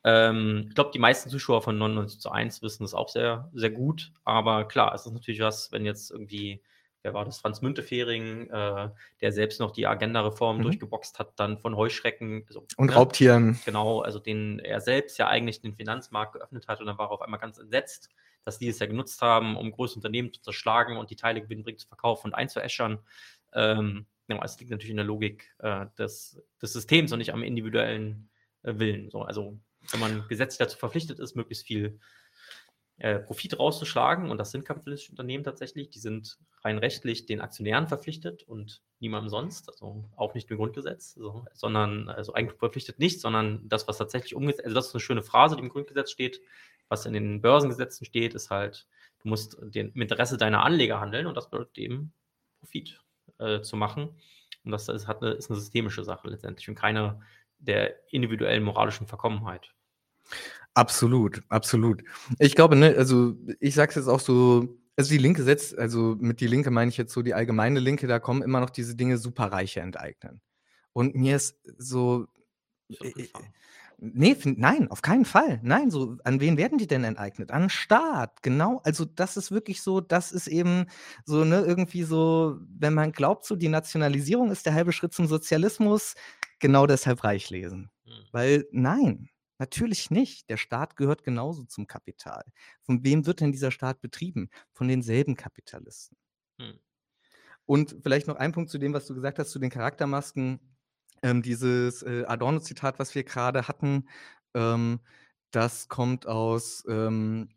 Ähm, ich glaube, die meisten Zuschauer von 99 zu 1 wissen das auch sehr, sehr gut. Aber klar, es ist natürlich was, wenn jetzt irgendwie, wer war das, Franz Müntefering, äh, der selbst noch die Agenda-Reform mhm. durchgeboxt hat, dann von Heuschrecken.
Also, und ne, Raubtieren.
Genau, also den er selbst ja eigentlich den Finanzmarkt geöffnet hat und dann war er auf einmal ganz entsetzt, dass die es ja genutzt haben, um große Unternehmen zu zerschlagen und die Teile gewinnbringend zu verkaufen und einzuäschern. Ähm, ja, es liegt natürlich in der Logik äh, des, des Systems und nicht am individuellen äh, Willen. So, also wenn man gesetzlich dazu verpflichtet ist, möglichst viel äh, Profit rauszuschlagen. Und das sind kapitalistische Unternehmen tatsächlich. Die sind rein rechtlich den Aktionären verpflichtet und niemandem sonst, also auch nicht im Grundgesetz, also, sondern also eigentlich verpflichtet nicht, sondern das, was tatsächlich umgesetzt, also das ist eine schöne Phrase, die im Grundgesetz steht, was in den Börsengesetzen steht, ist halt, du musst den, im Interesse deiner Anleger handeln und das bedeutet eben Profit äh, zu machen. Und das ist, eine, ist eine systemische Sache letztendlich und keine der individuellen moralischen Verkommenheit.
Absolut, absolut. Ich glaube, ne, also ich sage es jetzt auch so, also die Linke setzt, also mit die Linke meine ich jetzt so die allgemeine Linke, da kommen immer noch diese Dinge Superreiche enteignen. Und mir ist so, äh, Nee, find, nein, auf keinen Fall. Nein, so, an wen werden die denn enteignet? An den Staat, genau. Also, das ist wirklich so, das ist eben so, ne, irgendwie so, wenn man glaubt, so die Nationalisierung ist der halbe Schritt zum Sozialismus, genau deshalb reich lesen. Mhm. Weil, nein, natürlich nicht. Der Staat gehört genauso zum Kapital. Von wem wird denn dieser Staat betrieben? Von denselben Kapitalisten. Mhm. Und vielleicht noch ein Punkt zu dem, was du gesagt hast, zu den Charaktermasken ähm, dieses äh, Adorno-Zitat, was wir gerade hatten, ähm, das kommt aus ähm,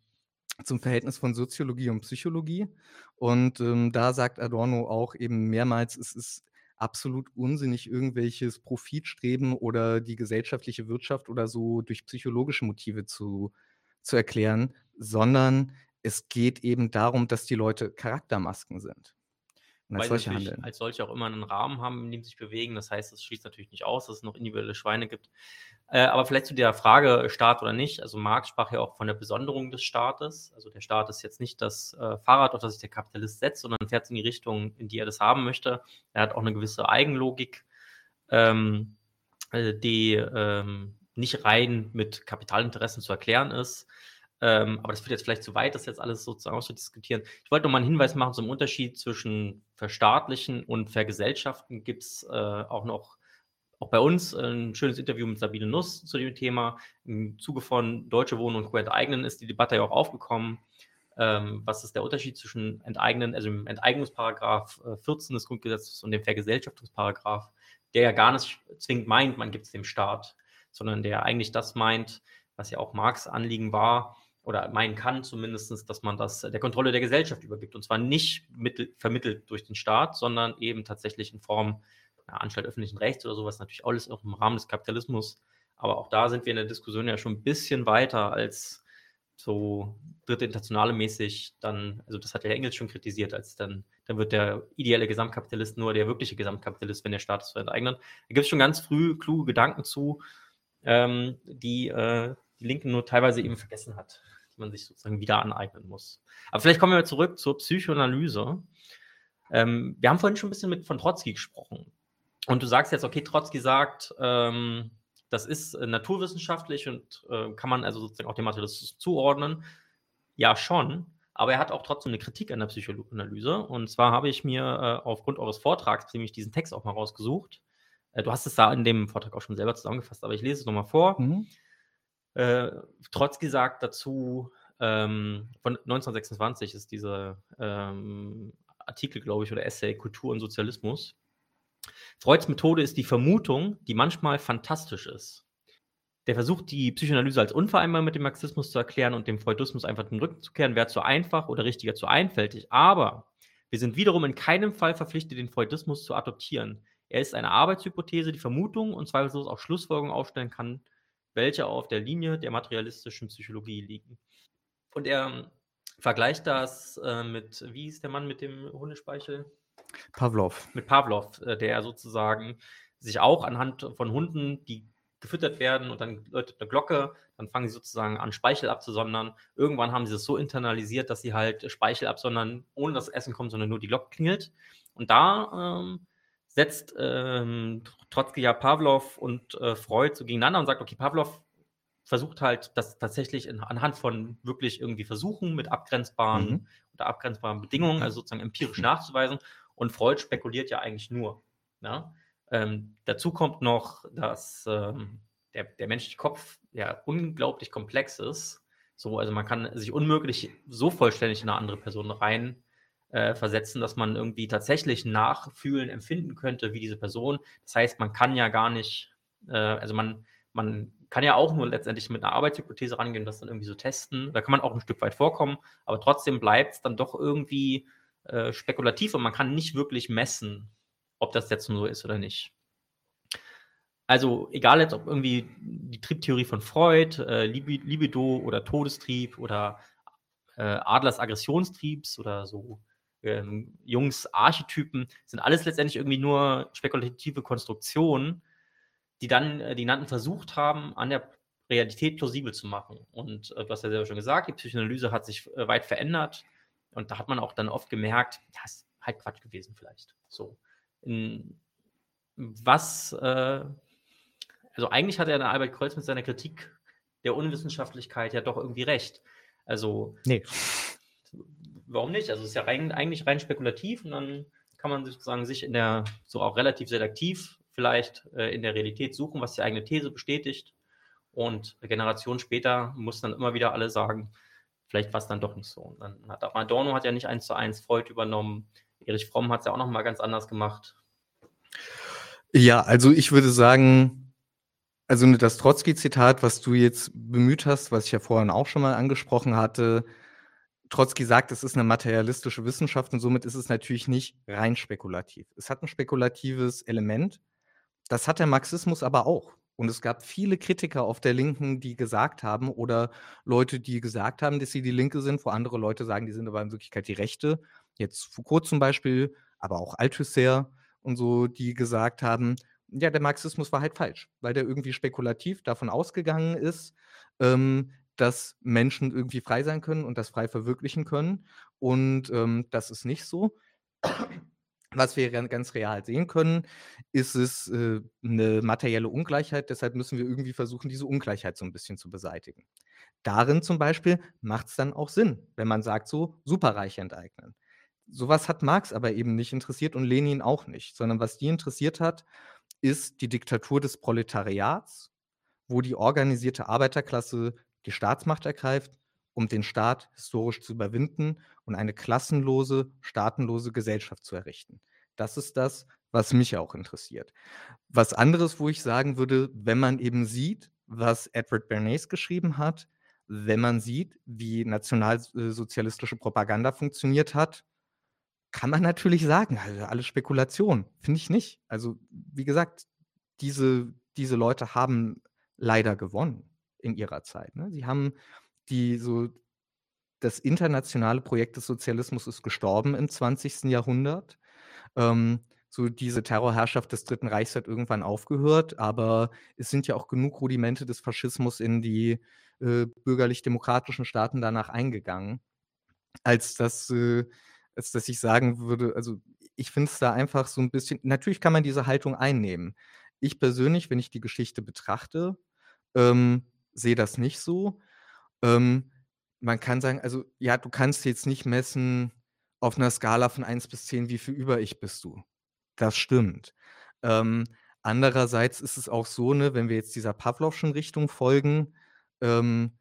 zum Verhältnis von Soziologie und Psychologie. Und ähm, da sagt Adorno auch eben mehrmals, es ist absolut unsinnig, irgendwelches Profitstreben oder die gesellschaftliche Wirtschaft oder so durch psychologische Motive zu, zu erklären, sondern es geht eben darum, dass die Leute Charaktermasken sind.
Und als Weil solche handeln. Als solche auch immer einen Rahmen haben, in dem sie sich bewegen. Das heißt, es schließt natürlich nicht aus, dass es noch individuelle Schweine gibt. Äh, aber vielleicht zu der Frage, Staat oder nicht. Also Marx sprach ja auch von der Besonderung des Staates. Also der Staat ist jetzt nicht das äh, Fahrrad, auf das sich der Kapitalist setzt, sondern fährt in die Richtung, in die er das haben möchte. Er hat auch eine gewisse Eigenlogik, ähm, äh, die ähm, nicht rein mit Kapitalinteressen zu erklären ist. Ähm, aber das führt jetzt vielleicht zu weit, das jetzt alles sozusagen auszudiskutieren. Ich wollte noch mal einen Hinweis machen zum Unterschied zwischen Verstaatlichen und Vergesellschaften. Gibt es äh, auch noch, auch bei uns, ein schönes Interview mit Sabine Nuss zu dem Thema. Im Zuge von Deutsche Wohnen und Co-Enteignen ist die Debatte ja auch aufgekommen. Ähm, was ist der Unterschied zwischen Enteignen, also dem Enteignungsparagraf 14 äh, des Grundgesetzes und dem Vergesellschaftungsparagraf, der ja gar nicht zwingend meint, man gibt es dem Staat, sondern der eigentlich das meint, was ja auch Marx Anliegen war, oder meinen kann zumindest, dass man das der Kontrolle der Gesellschaft übergibt. Und zwar nicht mittel, vermittelt durch den Staat, sondern eben tatsächlich in Form einer Anstalt öffentlichen Rechts oder sowas, natürlich alles auch im Rahmen des Kapitalismus. Aber auch da sind wir in der Diskussion ja schon ein bisschen weiter als so dritte Internationale mäßig dann, also das hat der Engels schon kritisiert, als dann, dann wird der ideelle Gesamtkapitalist nur der wirkliche Gesamtkapitalist, wenn der Staat es enteignen. Da gibt es schon ganz früh kluge Gedanken zu, ähm, die äh, die Linken nur teilweise eben vergessen hat man sich sozusagen wieder aneignen muss. Aber vielleicht kommen wir zurück zur Psychoanalyse. Ähm, wir haben vorhin schon ein bisschen mit von Trotzki gesprochen. Und du sagst jetzt, okay, Trotzki sagt, ähm, das ist äh, naturwissenschaftlich und äh, kann man also sozusagen auch dem Materialismus zuordnen. Ja, schon. Aber er hat auch trotzdem eine Kritik an der Psychoanalyse. Und zwar habe ich mir äh, aufgrund eures Vortrags nämlich diesen Text auch mal rausgesucht. Äh, du hast es da in dem Vortrag auch schon selber zusammengefasst, aber ich lese es nochmal vor. Mhm. Äh, Trotzki sagt dazu, ähm, von 1926 ist dieser ähm, Artikel, glaube ich, oder Essay Kultur und Sozialismus. Freuds Methode ist die Vermutung, die manchmal fantastisch ist. Der versucht, die Psychoanalyse als unvereinbar mit dem Marxismus zu erklären und dem Freudismus einfach den Rücken zu kehren, wäre zu einfach oder richtiger zu einfältig. Aber wir sind wiederum in keinem Fall verpflichtet, den Freudismus zu adoptieren. Er ist eine Arbeitshypothese, die Vermutung und zweifellos auch Schlussfolgerungen aufstellen kann, welche auf der Linie der materialistischen Psychologie liegen. Und er ähm, vergleicht das äh, mit, wie ist der Mann mit dem Hundespeichel?
Pavlov.
Mit Pavlov, äh, der sozusagen sich auch anhand von Hunden, die gefüttert werden und dann läutet eine Glocke, dann fangen sie sozusagen an, Speichel abzusondern. Irgendwann haben sie das so internalisiert, dass sie halt Speichel absondern, ohne dass Essen kommt, sondern nur die Glocke klingelt. Und da ähm, setzt ähm, Trotzki ja Pavlov und äh, Freud so gegeneinander und sagt, okay, Pavlov versucht halt das tatsächlich in, anhand von wirklich irgendwie Versuchen mit abgrenzbaren mhm. oder abgrenzbaren Bedingungen, also sozusagen empirisch nachzuweisen. Und Freud spekuliert ja eigentlich nur. Ja? Ähm, dazu kommt noch, dass ähm, der, der menschliche Kopf ja unglaublich komplex ist. So, also man kann sich unmöglich so vollständig in eine andere Person rein äh, versetzen, dass man irgendwie tatsächlich nachfühlen, empfinden könnte wie diese Person. Das heißt, man kann ja gar nicht, äh, also man, man kann ja auch nur letztendlich mit einer Arbeitshypothese rangehen, das dann irgendwie so testen. Da kann man auch ein Stück weit vorkommen, aber trotzdem bleibt es dann doch irgendwie äh, spekulativ und man kann nicht wirklich messen, ob das jetzt so ist oder nicht. Also egal jetzt, ob irgendwie die Triebtheorie von Freud, äh, Libido oder Todestrieb oder äh, Adlers Aggressionstriebs oder so ähm, Jungs Archetypen, sind alles letztendlich irgendwie nur spekulative Konstruktionen, die dann äh, die Nannten versucht haben, an der Realität plausibel zu machen. Und äh, du hast ja selber schon gesagt, die Psychoanalyse hat sich äh, weit verändert und da hat man auch dann oft gemerkt, ja, ist halt Quatsch gewesen vielleicht. So. In, was äh, also eigentlich hat ja Albert Kreuz mit seiner Kritik der Unwissenschaftlichkeit ja doch irgendwie recht. Also,
nee.
Warum nicht? Also, es ist ja rein, eigentlich rein spekulativ und dann kann man sozusagen sich in der, so auch relativ selektiv vielleicht äh, in der Realität suchen, was die eigene These bestätigt. Und eine Generation später muss dann immer wieder alle sagen, vielleicht war es dann doch nicht so. Und dann hat Adorno hat ja nicht eins zu eins Freud übernommen. Erich Fromm hat es ja auch nochmal ganz anders gemacht.
Ja, also ich würde sagen, also ne, das Trotzki-Zitat, was du jetzt bemüht hast, was ich ja vorhin auch schon mal angesprochen hatte, Trotzki sagt, es ist eine materialistische Wissenschaft und somit ist es natürlich nicht rein spekulativ. Es hat ein spekulatives Element. Das hat der Marxismus aber auch. Und es gab viele Kritiker auf der Linken, die gesagt haben, oder Leute, die gesagt haben, dass sie die Linke sind, wo andere Leute sagen, die sind aber in Wirklichkeit die Rechte. Jetzt Foucault zum Beispiel, aber auch Althusser und so, die gesagt haben, ja, der Marxismus war halt falsch, weil der irgendwie spekulativ davon ausgegangen ist, ähm, dass Menschen irgendwie frei sein können und das frei verwirklichen können. Und ähm, das ist nicht so. Was wir ganz real sehen können, ist es äh, eine materielle Ungleichheit. Deshalb müssen wir irgendwie versuchen, diese Ungleichheit so ein bisschen zu beseitigen. Darin zum Beispiel macht es dann auch Sinn, wenn man sagt, so Superreiche enteignen. Sowas hat Marx aber eben nicht interessiert und Lenin auch nicht, sondern was die interessiert hat, ist die Diktatur des Proletariats, wo die organisierte Arbeiterklasse die Staatsmacht ergreift, um den Staat historisch zu überwinden und eine klassenlose, staatenlose Gesellschaft zu errichten. Das ist das, was mich auch interessiert. Was anderes, wo ich sagen würde, wenn man eben sieht, was Edward Bernays geschrieben hat, wenn man sieht, wie nationalsozialistische Propaganda funktioniert hat, kann man natürlich sagen, also alles Spekulation. Finde ich nicht. Also, wie gesagt, diese, diese Leute haben leider gewonnen in ihrer Zeit. Ne? Sie haben die so, das internationale Projekt des Sozialismus ist gestorben im 20. Jahrhundert. Ähm, so diese Terrorherrschaft des Dritten Reichs hat irgendwann aufgehört, aber es sind ja auch genug Rudimente des Faschismus in die äh, bürgerlich-demokratischen Staaten danach eingegangen, als dass äh, als dass ich sagen würde, also ich finde es da einfach so ein bisschen, natürlich kann man diese Haltung einnehmen. Ich persönlich, wenn ich die Geschichte betrachte, ähm, sehe das nicht so. Ähm, man kann sagen, also ja, du kannst jetzt nicht messen auf einer Skala von 1 bis 10, wie viel über ich bist du. Das stimmt. Ähm, andererseits ist es auch so, ne, wenn wir jetzt dieser Pavlovschen Richtung folgen, ähm,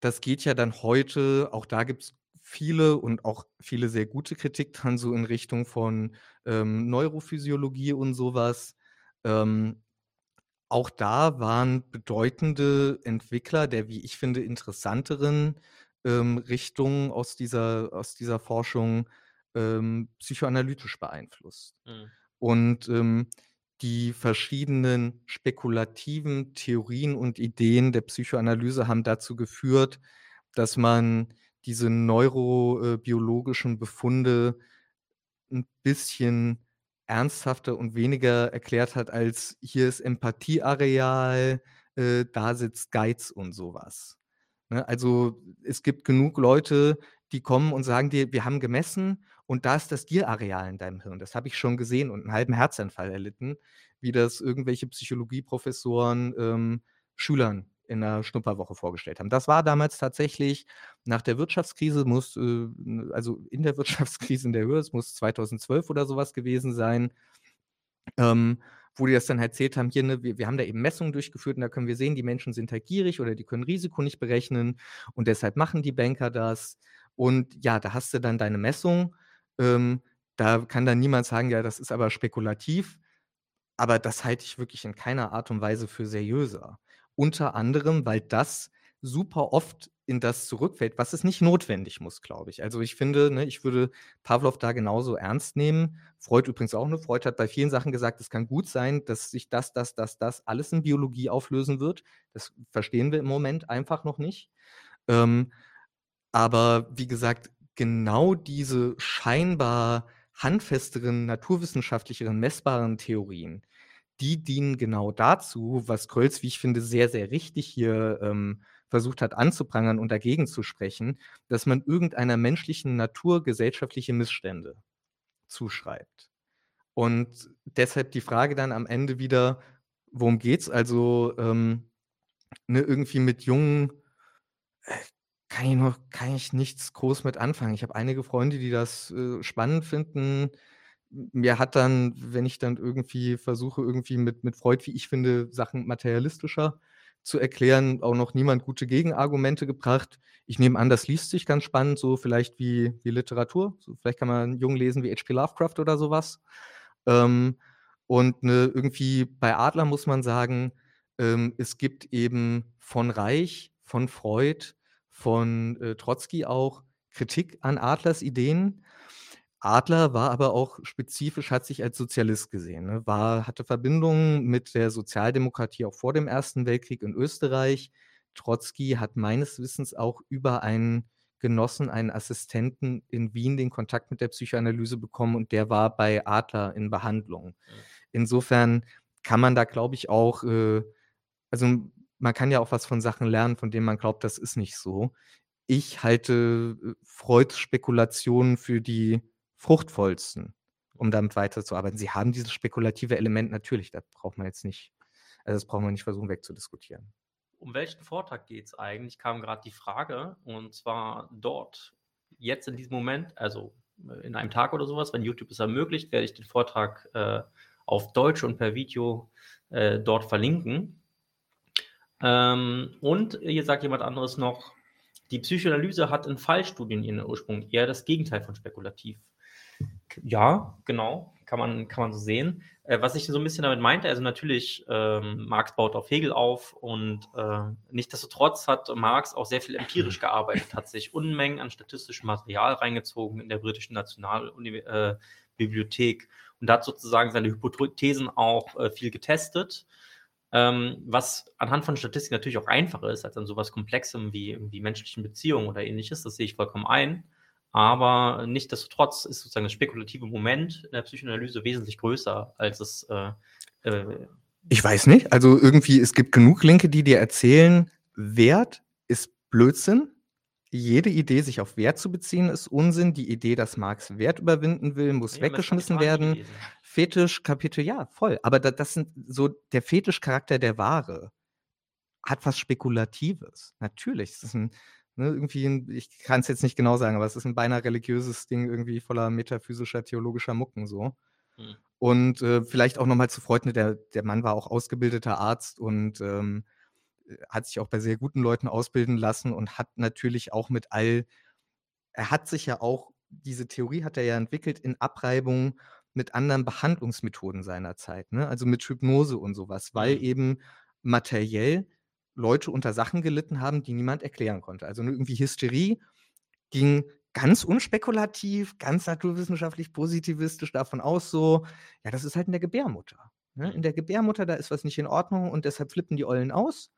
das geht ja dann heute, auch da gibt es viele und auch viele sehr gute Kritik dran, so in Richtung von ähm, Neurophysiologie und sowas. Ähm, auch da waren bedeutende Entwickler der, wie ich finde, interessanteren ähm, Richtungen aus dieser, aus dieser Forschung ähm, psychoanalytisch beeinflusst. Mhm. Und ähm, die verschiedenen spekulativen Theorien und Ideen der Psychoanalyse haben dazu geführt, dass man diese neurobiologischen Befunde ein bisschen ernsthafter und weniger erklärt hat als hier ist Empathieareal, äh, da sitzt Geiz und sowas. Ne? Also es gibt genug Leute, die kommen und sagen dir, wir haben gemessen und da ist das Dir-Areal in deinem Hirn. Das habe ich schon gesehen und einen halben Herzanfall erlitten, wie das irgendwelche Psychologieprofessoren ähm, Schülern in der Schnupperwoche vorgestellt haben. Das war damals tatsächlich nach der Wirtschaftskrise, muss, äh, also in der Wirtschaftskrise in der Höhe, es muss 2012 oder sowas gewesen sein, ähm, wo die das dann erzählt haben, hier, ne, wir, wir haben da eben Messungen durchgeführt und da können wir sehen, die Menschen sind halt gierig oder die können Risiko nicht berechnen und deshalb machen die Banker das. Und ja, da hast du dann deine Messung. Ähm, da kann dann niemand sagen, ja, das ist aber spekulativ. Aber das halte ich wirklich in keiner Art und Weise für seriöser. Unter anderem, weil das super oft in das zurückfällt, was es nicht notwendig muss, glaube ich. Also ich finde, ne, ich würde Pavlov da genauso ernst nehmen. Freud übrigens auch. Ne? Freud hat bei vielen Sachen gesagt, es kann gut sein, dass sich das, das, das, das alles in Biologie auflösen wird. Das verstehen wir im Moment einfach noch nicht. Ähm, aber wie gesagt, genau diese scheinbar handfesteren, naturwissenschaftlicheren, messbaren Theorien, die dienen genau dazu, was Krölz, wie ich finde, sehr, sehr richtig hier ähm, versucht hat anzuprangern und dagegen zu sprechen, dass man irgendeiner menschlichen Natur gesellschaftliche Missstände zuschreibt. Und deshalb die Frage dann am Ende wieder, worum geht's? Also ähm, ne, irgendwie mit jungen, äh, kann ich noch, kann ich nichts groß mit anfangen. Ich habe einige Freunde, die das äh, spannend finden. Mir hat dann, wenn ich dann irgendwie versuche, irgendwie mit, mit Freud, wie ich finde, Sachen materialistischer zu erklären, auch noch niemand gute Gegenargumente gebracht. Ich nehme an, das liest sich ganz spannend, so vielleicht wie, wie Literatur. So, vielleicht kann man jung lesen wie H.P. Lovecraft oder sowas. Ähm, und ne, irgendwie bei Adler muss man sagen, ähm, es gibt eben von Reich, von Freud, von äh, Trotzki auch Kritik an Adlers Ideen. Adler war aber auch spezifisch, hat sich als Sozialist gesehen, ne? war, hatte Verbindungen mit der Sozialdemokratie auch vor dem Ersten Weltkrieg in Österreich. Trotzki hat meines Wissens auch über einen Genossen, einen Assistenten in Wien den Kontakt mit der Psychoanalyse bekommen und der war bei Adler in Behandlung. Insofern kann man da, glaube ich, auch, äh, also man kann ja auch was von Sachen lernen, von denen man glaubt, das ist nicht so. Ich halte äh, Freuds Spekulationen für die fruchtvollsten, um damit weiterzuarbeiten. Sie haben dieses spekulative Element natürlich, da braucht man jetzt nicht, also das braucht man nicht versuchen wegzudiskutieren.
Um welchen Vortrag geht es eigentlich, kam gerade die Frage, und zwar dort, jetzt in diesem Moment, also äh, in einem Tag oder sowas, wenn YouTube es ermöglicht, werde ich den Vortrag äh, auf Deutsch und per Video äh, dort verlinken. Ähm, und hier sagt jemand anderes noch, die Psychoanalyse hat in Fallstudien ihren Ursprung, eher das Gegenteil von spekulativ. Ja, genau, kann man, kann man so sehen. Äh, was ich so ein bisschen damit meinte, also natürlich, ähm, Marx baut auf Hegel auf und äh, nichtsdestotrotz hat Marx auch sehr viel empirisch gearbeitet, hat sich Unmengen an statistischem Material reingezogen in der britischen Nationalbibliothek äh, und hat sozusagen seine Hypothesen auch äh, viel getestet. Ähm, was anhand von Statistiken natürlich auch einfacher ist als an sowas Komplexem wie irgendwie menschlichen Beziehungen oder ähnliches, das sehe ich vollkommen ein. Aber nichtsdestotrotz ist sozusagen das spekulative Moment in der Psychoanalyse wesentlich größer, als es. Äh,
äh, ich weiß nicht. Also irgendwie, es gibt genug Linke, die dir erzählen, Wert ist Blödsinn. Jede Idee, sich auf Wert zu beziehen, ist Unsinn. Die Idee, dass Marx Wert überwinden will, muss ja, weggeschmissen werden. Fetischkapitel, ja, voll. Aber da, das sind so der Fetischcharakter der Ware hat was Spekulatives. Natürlich. Es ist ein Ne, irgendwie, ein, ich kann es jetzt nicht genau sagen, aber es ist ein beinahe religiöses Ding, irgendwie voller metaphysischer, theologischer Mucken so. Hm. Und äh, vielleicht auch nochmal zu Freud, der, der Mann war auch ausgebildeter Arzt und ähm, hat sich auch bei sehr guten Leuten ausbilden lassen und hat natürlich auch mit all, er hat sich ja auch, diese Theorie hat er ja entwickelt in Abreibung mit anderen Behandlungsmethoden seiner Zeit, ne? also mit Hypnose und sowas, weil mhm. eben materiell Leute unter Sachen gelitten haben, die niemand erklären konnte. Also irgendwie Hysterie ging ganz unspekulativ, ganz naturwissenschaftlich positivistisch davon aus, so, ja, das ist halt in der Gebärmutter. Ne? In mhm. der Gebärmutter, da ist was nicht in Ordnung und deshalb flippen die Eulen aus.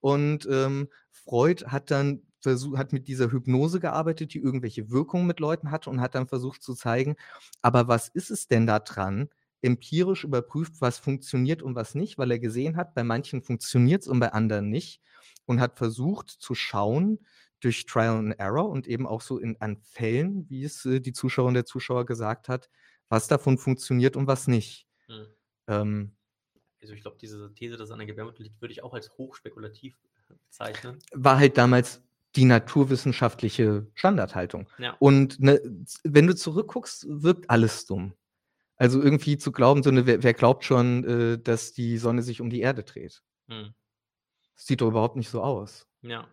Und ähm, Freud hat dann versucht, hat mit dieser Hypnose gearbeitet, die irgendwelche Wirkungen mit Leuten hatte und hat dann versucht zu zeigen, aber was ist es denn da dran, empirisch überprüft, was funktioniert und was nicht, weil er gesehen hat, bei manchen funktioniert es und bei anderen nicht und hat versucht zu schauen durch Trial and Error und eben auch so in, an Fällen, wie es äh, die Zuschauerin der Zuschauer gesagt hat, was davon funktioniert und was nicht. Hm.
Ähm, also ich glaube, diese These, dass es an der Gebärmutter liegt, würde ich auch als hochspekulativ bezeichnen.
War halt damals die naturwissenschaftliche Standardhaltung. Ja. Und ne, wenn du zurückguckst, wirkt alles dumm. Also irgendwie zu glauben, so eine, wer, wer glaubt schon, äh, dass die Sonne sich um die Erde dreht? Hm. Das sieht doch überhaupt nicht so aus.
Ja.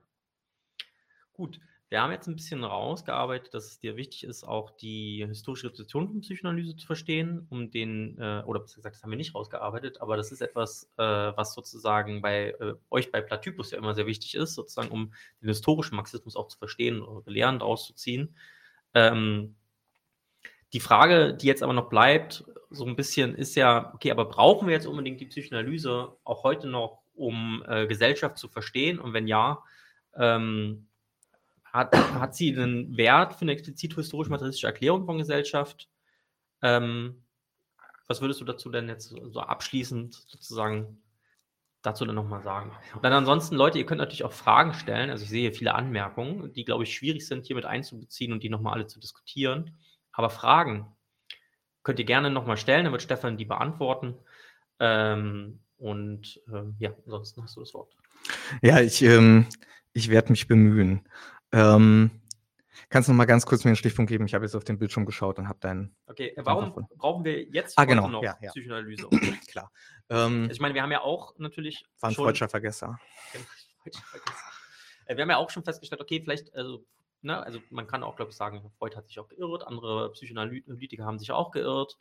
Gut. Wir haben jetzt ein bisschen rausgearbeitet, dass es dir wichtig ist, auch die historische Rezeption von Psychoanalyse zu verstehen, um den, äh, oder besser gesagt, das haben wir nicht rausgearbeitet, aber das ist etwas, äh, was sozusagen bei äh, euch bei Platypus ja immer sehr wichtig ist, sozusagen, um den historischen Marxismus auch zu verstehen oder Lehren daraus zu ziehen. Ähm, die Frage, die jetzt aber noch bleibt, so ein bisschen ist ja, okay, aber brauchen wir jetzt unbedingt die Psychoanalyse auch heute noch, um äh, Gesellschaft zu verstehen? Und wenn ja, ähm, hat, hat sie einen Wert für eine explizit historisch-materialistische Erklärung von Gesellschaft? Ähm, was würdest du dazu denn jetzt so abschließend sozusagen dazu dann nochmal sagen? Und dann ansonsten, Leute, ihr könnt natürlich auch Fragen stellen. Also ich sehe hier viele Anmerkungen, die, glaube ich, schwierig sind, hier mit einzubeziehen und die nochmal alle zu diskutieren. Aber Fragen könnt ihr gerne nochmal stellen, dann wird Stefan die beantworten. Ähm, und ähm, ja, ansonsten hast du das Wort.
Ja, ich, ähm, ich werde mich bemühen. Ähm, kannst du noch mal ganz kurz mir einen Stichpunkt geben? Ich habe jetzt auf den Bildschirm geschaut und habe deinen.
Okay, warum brauchen wir jetzt
ah, genau.
noch
ja, ja.
Psychoanalyse?
Klar.
Ähm, ich meine, wir haben ja auch natürlich.
War ein freudscher Vergesser.
Äh, wir haben ja auch schon festgestellt, okay, vielleicht, also, ne, also man kann auch, glaube ich, sagen, Freud hat sich auch geirrt, andere Psychoanalytiker haben sich auch geirrt.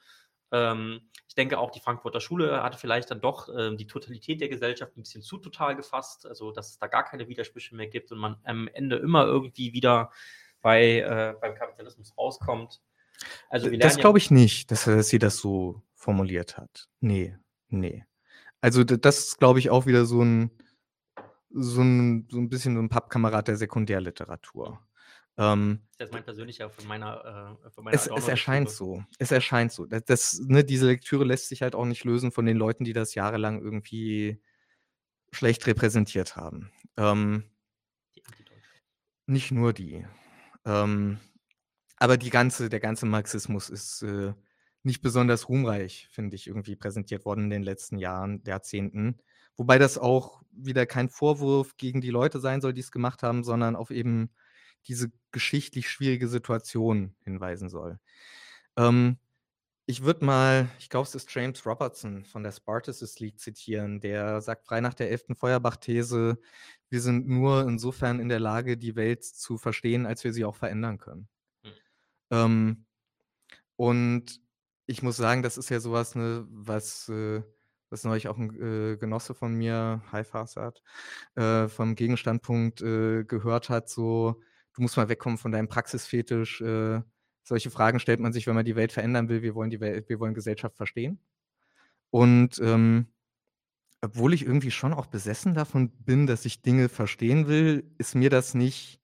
Ähm, ich denke auch, die Frankfurter Schule hatte vielleicht dann doch ähm, die Totalität der Gesellschaft ein bisschen zu total gefasst, also dass es da gar keine Widersprüche mehr gibt und man am Ende immer irgendwie wieder bei, äh, beim Kapitalismus rauskommt.
Also das glaube ich nicht, dass, dass sie das so formuliert hat. Nee, nee. Also das ist, glaube ich, auch wieder so ein, so ein, so ein bisschen so ein Pappkamerad der Sekundärliteratur.
Ähm, das ist mein persönlicher von meiner,
äh, von meiner es, es erscheint so. Es erscheint so. Das, das, ne, diese Lektüre lässt sich halt auch nicht lösen von den Leuten, die das jahrelang irgendwie schlecht repräsentiert haben. Ähm, nicht nur die. Ähm, aber die ganze, der ganze Marxismus ist äh, nicht besonders ruhmreich, finde ich, irgendwie präsentiert worden in den letzten Jahren, Jahrzehnten. Wobei das auch wieder kein Vorwurf gegen die Leute sein soll, die es gemacht haben, sondern auf eben diese geschichtlich schwierige Situation hinweisen soll. Ähm, ich würde mal, ich glaube, es ist James Robertson von der Spartacus League zitieren, der sagt frei nach der 11. Feuerbach-These, wir sind nur insofern in der Lage, die Welt zu verstehen, als wir sie auch verändern können. Hm. Ähm, und ich muss sagen, das ist ja sowas, ne, was, äh, was neulich auch ein äh, Genosse von mir, High Farsad, äh, vom Gegenstandpunkt äh, gehört hat, so, du musst mal wegkommen von deinem Praxisfetisch. Äh, solche Fragen stellt man sich, wenn man die Welt verändern will. Wir wollen die Welt, wir wollen Gesellschaft verstehen. Und ähm, obwohl ich irgendwie schon auch besessen davon bin, dass ich Dinge verstehen will, ist mir das nicht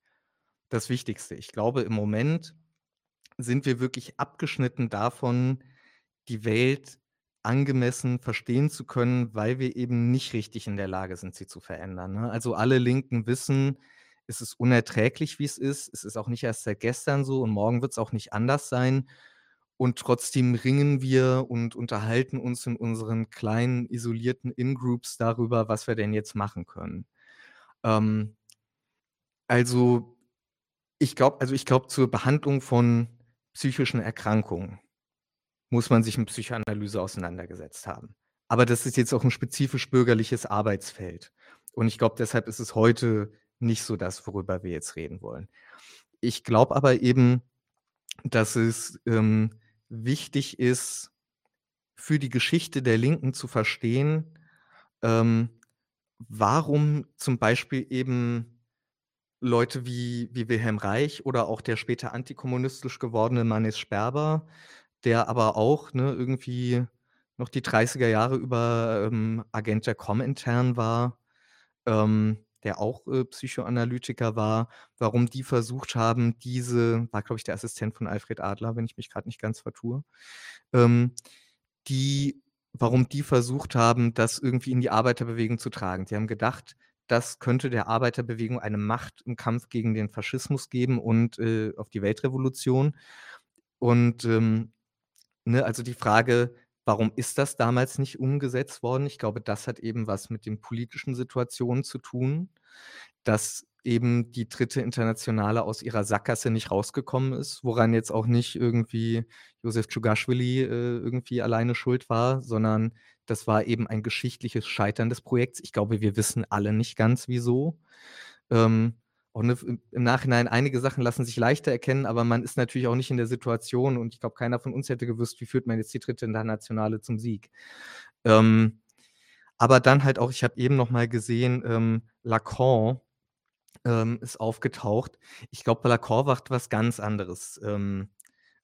das Wichtigste. Ich glaube, im Moment sind wir wirklich abgeschnitten davon, die Welt angemessen verstehen zu können, weil wir eben nicht richtig in der Lage sind, sie zu verändern. Ne? Also alle Linken wissen, es ist unerträglich, wie es ist. Es ist auch nicht erst seit gestern so und morgen wird es auch nicht anders sein. Und trotzdem ringen wir und unterhalten uns in unseren kleinen, isolierten In-Groups darüber, was wir denn jetzt machen können. Ähm, also, ich glaube, also ich glaube, zur Behandlung von psychischen Erkrankungen muss man sich mit Psychoanalyse auseinandergesetzt haben. Aber das ist jetzt auch ein spezifisch bürgerliches Arbeitsfeld. Und ich glaube, deshalb ist es heute nicht so das, worüber wir jetzt reden wollen. Ich glaube aber eben, dass es ähm, wichtig ist, für die Geschichte der Linken zu verstehen, ähm, warum zum Beispiel eben Leute wie, wie Wilhelm Reich oder auch der später antikommunistisch gewordene Manis Sperber, der aber auch ne, irgendwie noch die 30er Jahre über ähm, Agent der Comintern war, ähm, der auch äh, Psychoanalytiker war, warum die versucht haben, diese, war glaube ich der Assistent von Alfred Adler, wenn ich mich gerade nicht ganz vertue, ähm, die, warum die versucht haben, das irgendwie in die Arbeiterbewegung zu tragen. Die haben gedacht, das könnte der Arbeiterbewegung eine Macht im Kampf gegen den Faschismus geben und äh, auf die Weltrevolution. Und ähm, ne, also die Frage, Warum ist das damals nicht umgesetzt worden? Ich glaube, das hat eben was mit den politischen Situationen zu tun, dass eben die dritte Internationale aus ihrer Sackgasse nicht rausgekommen ist, woran jetzt auch nicht irgendwie Josef Tschugaschwili äh, irgendwie alleine schuld war, sondern das war eben ein geschichtliches Scheitern des Projekts. Ich glaube, wir wissen alle nicht ganz wieso. Ähm, auch ne, im Nachhinein einige Sachen lassen sich leichter erkennen, aber man ist natürlich auch nicht in der Situation und ich glaube, keiner von uns hätte gewusst, wie führt man jetzt die dritte Internationale zum Sieg. Ähm, aber dann halt auch, ich habe eben noch mal gesehen, ähm, Lacan ähm, ist aufgetaucht. Ich glaube, Lacan macht was ganz anderes ähm,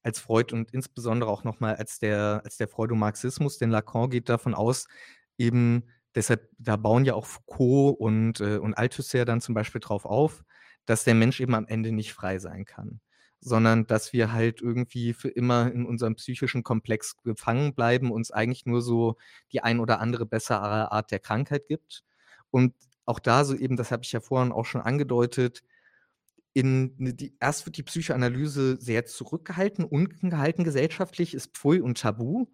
als Freud und insbesondere auch noch mal als der, als der Freudomarxismus, denn Lacan geht davon aus, eben deshalb, da bauen ja auch Foucault und, äh, und Althusser dann zum Beispiel drauf auf, dass der Mensch eben am Ende nicht frei sein kann, sondern dass wir halt irgendwie für immer in unserem psychischen Komplex gefangen bleiben, uns eigentlich nur so die ein oder andere bessere Art der Krankheit gibt. Und auch da so eben, das habe ich ja vorhin auch schon angedeutet, in ne, die, erst wird die Psychoanalyse sehr zurückgehalten, unten gehalten gesellschaftlich, ist Pfui und Tabu.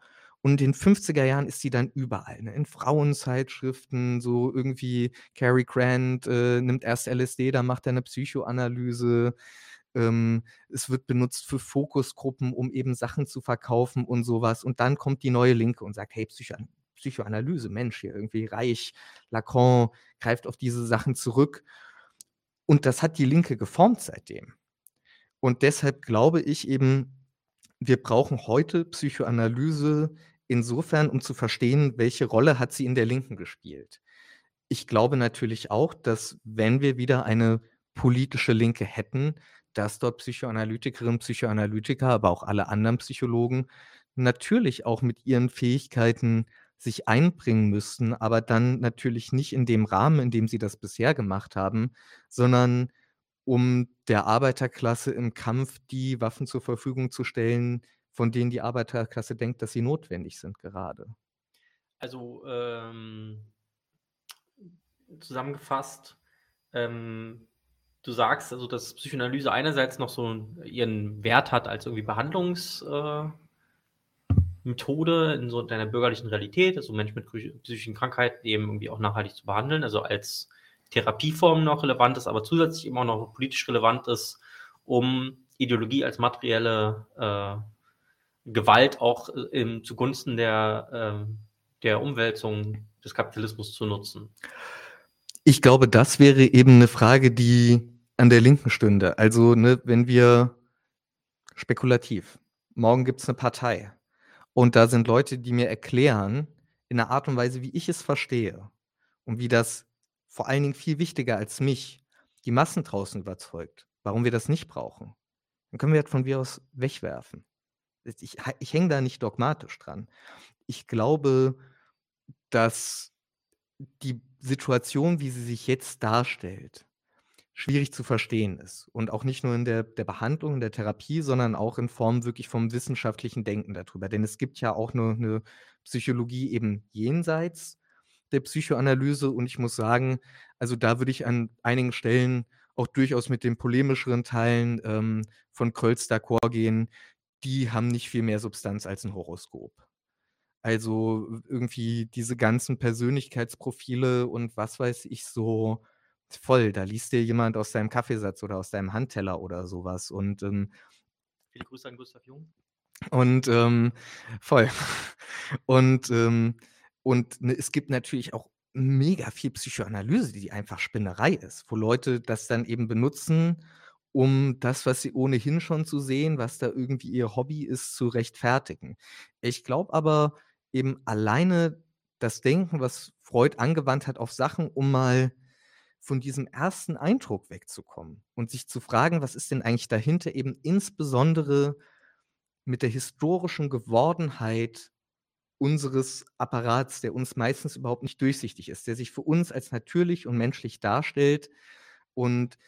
Und in den 50er Jahren ist sie dann überall, ne? in Frauenzeitschriften, so irgendwie Cary Grant äh, nimmt erst LSD, dann macht er eine Psychoanalyse. Ähm, es wird benutzt für Fokusgruppen, um eben Sachen zu verkaufen und sowas. Und dann kommt die neue Linke und sagt, hey, Psychoan Psychoanalyse, Mensch, hier irgendwie reich. Lacan greift auf diese Sachen zurück. Und das hat die Linke geformt seitdem. Und deshalb glaube ich eben, wir brauchen heute Psychoanalyse insofern, um zu verstehen, welche Rolle hat sie in der Linken gespielt. Ich glaube natürlich auch, dass wenn wir wieder eine politische Linke hätten, dass dort Psychoanalytikerinnen, Psychoanalytiker, aber auch alle anderen Psychologen natürlich auch mit ihren Fähigkeiten sich einbringen müssten, aber dann natürlich nicht in dem Rahmen, in dem sie das bisher gemacht haben, sondern um der Arbeiterklasse im Kampf die Waffen zur Verfügung zu stellen, von denen die Arbeiterklasse denkt, dass sie notwendig sind gerade.
Also ähm, zusammengefasst, ähm, du sagst also, dass Psychoanalyse einerseits noch so ihren Wert hat als irgendwie Behandlungsmethode äh, in so deiner bürgerlichen Realität, also Menschen mit psychischen Krankheiten eben irgendwie auch nachhaltig zu behandeln, also als Therapieform noch relevant ist, aber zusätzlich eben auch noch politisch relevant ist, um Ideologie als materielle äh, Gewalt auch äh, im, zugunsten der, äh, der Umwälzung des Kapitalismus zu nutzen?
Ich glaube, das wäre eben eine Frage, die an der Linken stünde. Also, ne, wenn wir spekulativ, morgen gibt es eine Partei und da sind Leute, die mir erklären, in einer Art und Weise, wie ich es verstehe und wie das vor allen Dingen viel wichtiger als mich die Massen draußen überzeugt, warum wir das nicht brauchen, dann können wir das von mir aus wegwerfen ich, ich hänge da nicht dogmatisch dran. Ich glaube, dass die Situation, wie sie sich jetzt darstellt, schwierig zu verstehen ist. Und auch nicht nur in der, der Behandlung, in der Therapie, sondern auch in Form wirklich vom wissenschaftlichen Denken darüber. Denn es gibt ja auch nur eine Psychologie eben jenseits der Psychoanalyse. Und ich muss sagen, also da würde ich an einigen Stellen auch durchaus mit den polemischeren Teilen ähm, von Kölz d'accord gehen, die haben nicht viel mehr Substanz als ein Horoskop. Also irgendwie diese ganzen Persönlichkeitsprofile und was weiß ich so voll. Da liest dir jemand aus deinem Kaffeesatz oder aus deinem Handteller oder sowas. Und ähm,
viele Grüße an Gustav Jung.
Und ähm, voll. Und, ähm, und ne, es gibt natürlich auch mega viel Psychoanalyse, die einfach Spinnerei ist, wo Leute das dann eben benutzen, um das, was sie ohnehin schon zu sehen, was da irgendwie ihr Hobby ist, zu rechtfertigen. Ich glaube aber eben alleine das Denken, was Freud angewandt hat auf Sachen, um mal von diesem ersten Eindruck wegzukommen und sich zu fragen, was ist denn eigentlich dahinter, eben insbesondere mit der historischen Gewordenheit unseres Apparats, der uns meistens überhaupt nicht durchsichtig ist, der sich für uns als natürlich und menschlich darstellt und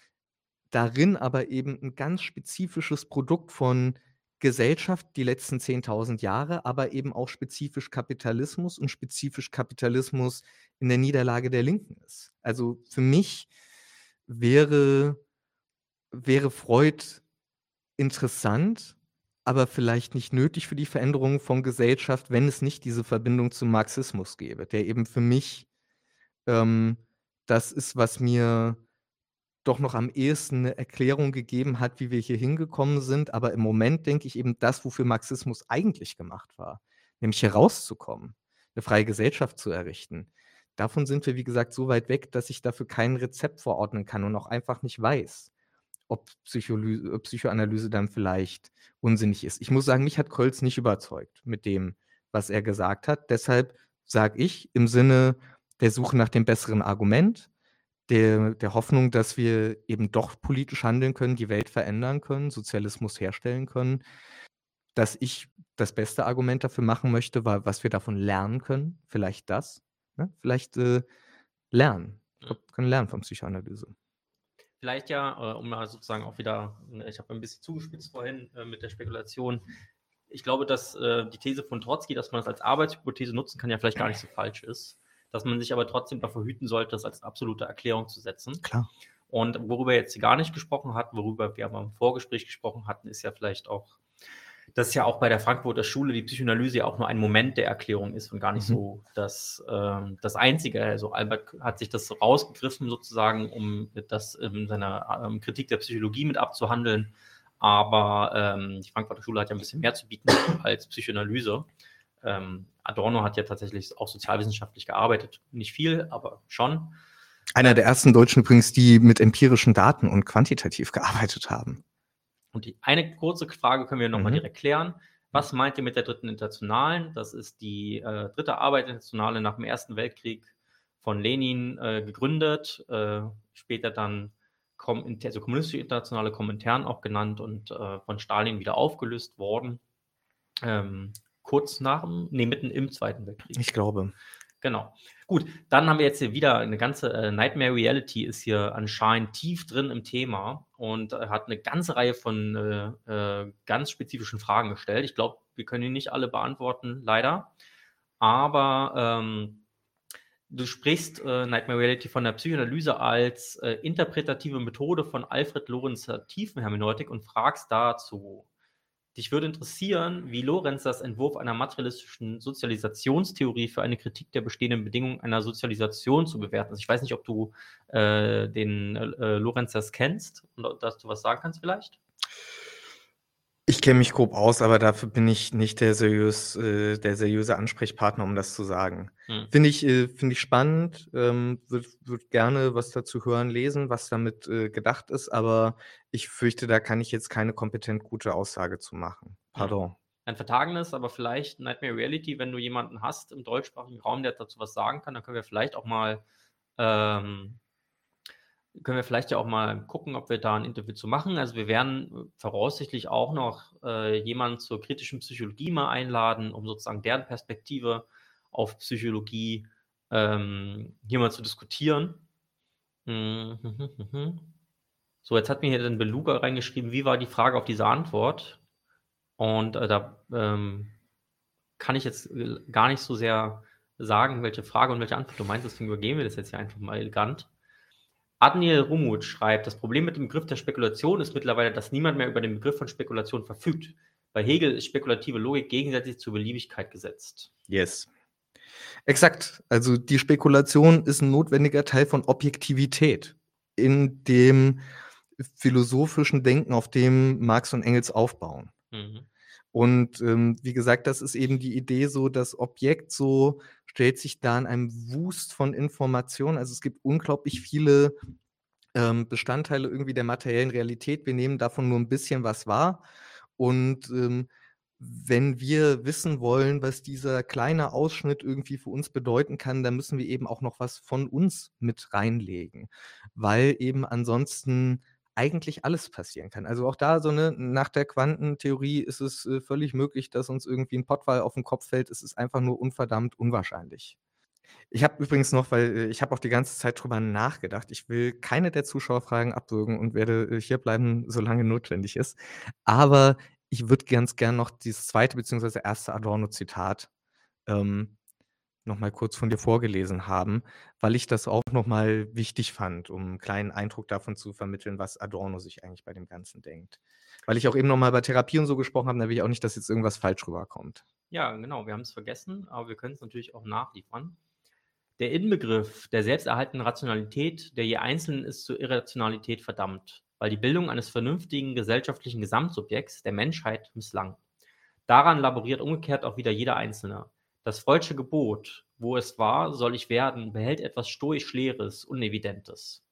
darin aber eben ein ganz spezifisches Produkt von Gesellschaft die letzten 10.000 Jahre, aber eben auch spezifisch Kapitalismus und spezifisch Kapitalismus in der Niederlage der Linken ist. Also für mich wäre, wäre Freud interessant, aber vielleicht nicht nötig für die Veränderung von Gesellschaft, wenn es nicht diese Verbindung zum Marxismus gäbe, der eben für mich ähm, das ist, was mir doch noch am ehesten eine Erklärung gegeben hat, wie wir hier hingekommen sind. Aber im Moment denke ich eben das, wofür Marxismus eigentlich gemacht war, nämlich herauszukommen, eine freie Gesellschaft zu errichten, davon sind wir, wie gesagt, so weit weg, dass ich dafür kein Rezept verordnen kann und auch einfach nicht weiß, ob Psycholy Psychoanalyse dann vielleicht unsinnig ist. Ich muss sagen, mich hat Kolz nicht überzeugt mit dem, was er gesagt hat. Deshalb sage ich im Sinne der Suche nach dem besseren Argument, der, der Hoffnung, dass wir eben doch politisch handeln können, die Welt verändern können, Sozialismus herstellen können, dass ich das beste Argument dafür machen möchte, war, was wir davon lernen können. Vielleicht das. Ne? Vielleicht äh, lernen. Ich glaube, wir können lernen von Psychoanalyse.
Vielleicht ja, äh, um mal sozusagen auch wieder, ne, ich habe ein bisschen zugespitzt vorhin äh, mit der Spekulation. Ich glaube, dass äh, die These von Trotzki, dass man das als Arbeitshypothese nutzen kann, ja vielleicht gar nicht so falsch ist. Dass man sich aber trotzdem davor hüten sollte, das als absolute Erklärung zu setzen.
Klar.
Und worüber er jetzt gar nicht gesprochen hat, worüber wir aber im Vorgespräch gesprochen hatten, ist ja vielleicht auch dass ja auch bei der Frankfurter Schule die Psychoanalyse ja auch nur ein Moment der Erklärung ist und gar nicht mhm. so das, äh, das Einzige. Also Albert hat sich das rausgegriffen sozusagen, um das in seiner ähm, Kritik der Psychologie mit abzuhandeln. Aber ähm, die Frankfurter Schule hat ja ein bisschen mehr zu bieten als Psychoanalyse. Ähm, Adorno hat ja tatsächlich auch sozialwissenschaftlich gearbeitet. Nicht viel, aber schon.
Einer der ersten Deutschen übrigens, die mit empirischen Daten und quantitativ gearbeitet haben.
Und die eine kurze Frage können wir nochmal mhm. direkt klären. Was meint ihr mit der dritten Internationalen? Das ist die äh, dritte Arbeiterinternationale nach dem Ersten Weltkrieg von Lenin äh, gegründet, äh, später dann kom also kommunistische Internationale Komintern auch genannt und äh, von Stalin wieder aufgelöst worden. Ähm, kurz nach dem, nee, mitten im Zweiten Weltkrieg.
Ich glaube.
Genau. Gut, dann haben wir jetzt hier wieder eine ganze äh, Nightmare Reality ist hier anscheinend tief drin im Thema und äh, hat eine ganze Reihe von äh, äh ganz spezifischen Fragen gestellt. Ich glaube, wir können die nicht alle beantworten, leider. Aber ähm, du sprichst äh, Nightmare Reality von der Psychoanalyse als äh, interpretative Methode von Alfred Lorenzer Tiefenhermeneutik und fragst dazu, Dich würde interessieren, wie Lorenz das Entwurf einer materialistischen Sozialisationstheorie für eine Kritik der bestehenden Bedingungen einer Sozialisation zu bewerten ist. Ich weiß nicht, ob du äh, den äh, Lorenzers kennst und dass du was sagen kannst vielleicht.
Ich kenne mich grob aus, aber dafür bin ich nicht der, seriös, äh, der seriöse Ansprechpartner, um das zu sagen. Hm. Finde ich, äh, find ich spannend, ähm, würde würd gerne was dazu hören, lesen, was damit äh, gedacht ist, aber ich fürchte, da kann ich jetzt keine kompetent gute Aussage zu machen. Hm. Pardon.
Ein vertagenes, aber vielleicht Nightmare Reality, wenn du jemanden hast im deutschsprachigen Raum, der dazu was sagen kann, dann können wir vielleicht auch mal ähm, können wir vielleicht ja auch mal gucken, ob wir da ein Interview zu machen. Also wir werden voraussichtlich auch noch äh, jemanden zur kritischen Psychologie mal einladen, um sozusagen deren Perspektive auf Psychologie ähm, hier mal zu diskutieren. Mhm. So, jetzt hat mir hier den Beluga reingeschrieben, wie war die Frage auf diese Antwort? Und äh, da ähm, kann ich jetzt äh, gar nicht so sehr sagen, welche Frage und welche Antwort du meinst, deswegen übergehen wir das jetzt hier einfach mal elegant. Adniel Rumut schreibt, das Problem mit dem Begriff der Spekulation ist mittlerweile, dass niemand mehr über den Begriff von Spekulation verfügt. Bei Hegel ist spekulative Logik gegensätzlich zur Beliebigkeit gesetzt.
Yes. Exakt. Also die Spekulation ist ein notwendiger Teil von Objektivität in dem philosophischen Denken, auf dem Marx und Engels aufbauen. Mhm. Und ähm, wie gesagt, das ist eben die Idee, so das Objekt so stellt sich da in einem Wust von Informationen. Also es gibt unglaublich viele ähm, Bestandteile irgendwie der materiellen Realität. Wir nehmen davon nur ein bisschen was wahr. Und ähm, wenn wir wissen wollen, was dieser kleine Ausschnitt irgendwie für uns bedeuten kann, dann müssen wir eben auch noch was von uns mit reinlegen, weil eben ansonsten eigentlich alles passieren kann. Also auch da so eine, nach der Quantentheorie ist es äh, völlig möglich, dass uns irgendwie ein Pottwall auf den Kopf fällt. Es ist einfach nur unverdammt unwahrscheinlich. Ich habe übrigens noch, weil äh, ich habe auch die ganze Zeit drüber nachgedacht. Ich will keine der Zuschauerfragen abwürgen und werde äh, hier bleiben, solange notwendig ist. Aber ich würde ganz gern noch dieses zweite bzw. erste Adorno-Zitat ähm, noch mal kurz von dir vorgelesen haben, weil ich das auch noch mal wichtig fand, um einen kleinen Eindruck davon zu vermitteln, was Adorno sich eigentlich bei dem Ganzen denkt. Weil ich auch eben noch mal über Therapie und so gesprochen habe, da will ich auch nicht, dass jetzt irgendwas falsch rüberkommt.
Ja, genau, wir haben es vergessen, aber wir können es natürlich auch nachliefern. Der Inbegriff der selbsterhaltenden Rationalität der je Einzelnen ist zur Irrationalität verdammt, weil die Bildung eines vernünftigen gesellschaftlichen Gesamtsubjekts der Menschheit misslang. Daran laboriert umgekehrt auch wieder jeder Einzelne. Das Freud'sche Gebot, wo es war, soll ich werden, behält etwas stoisch Leeres, Unevidentes.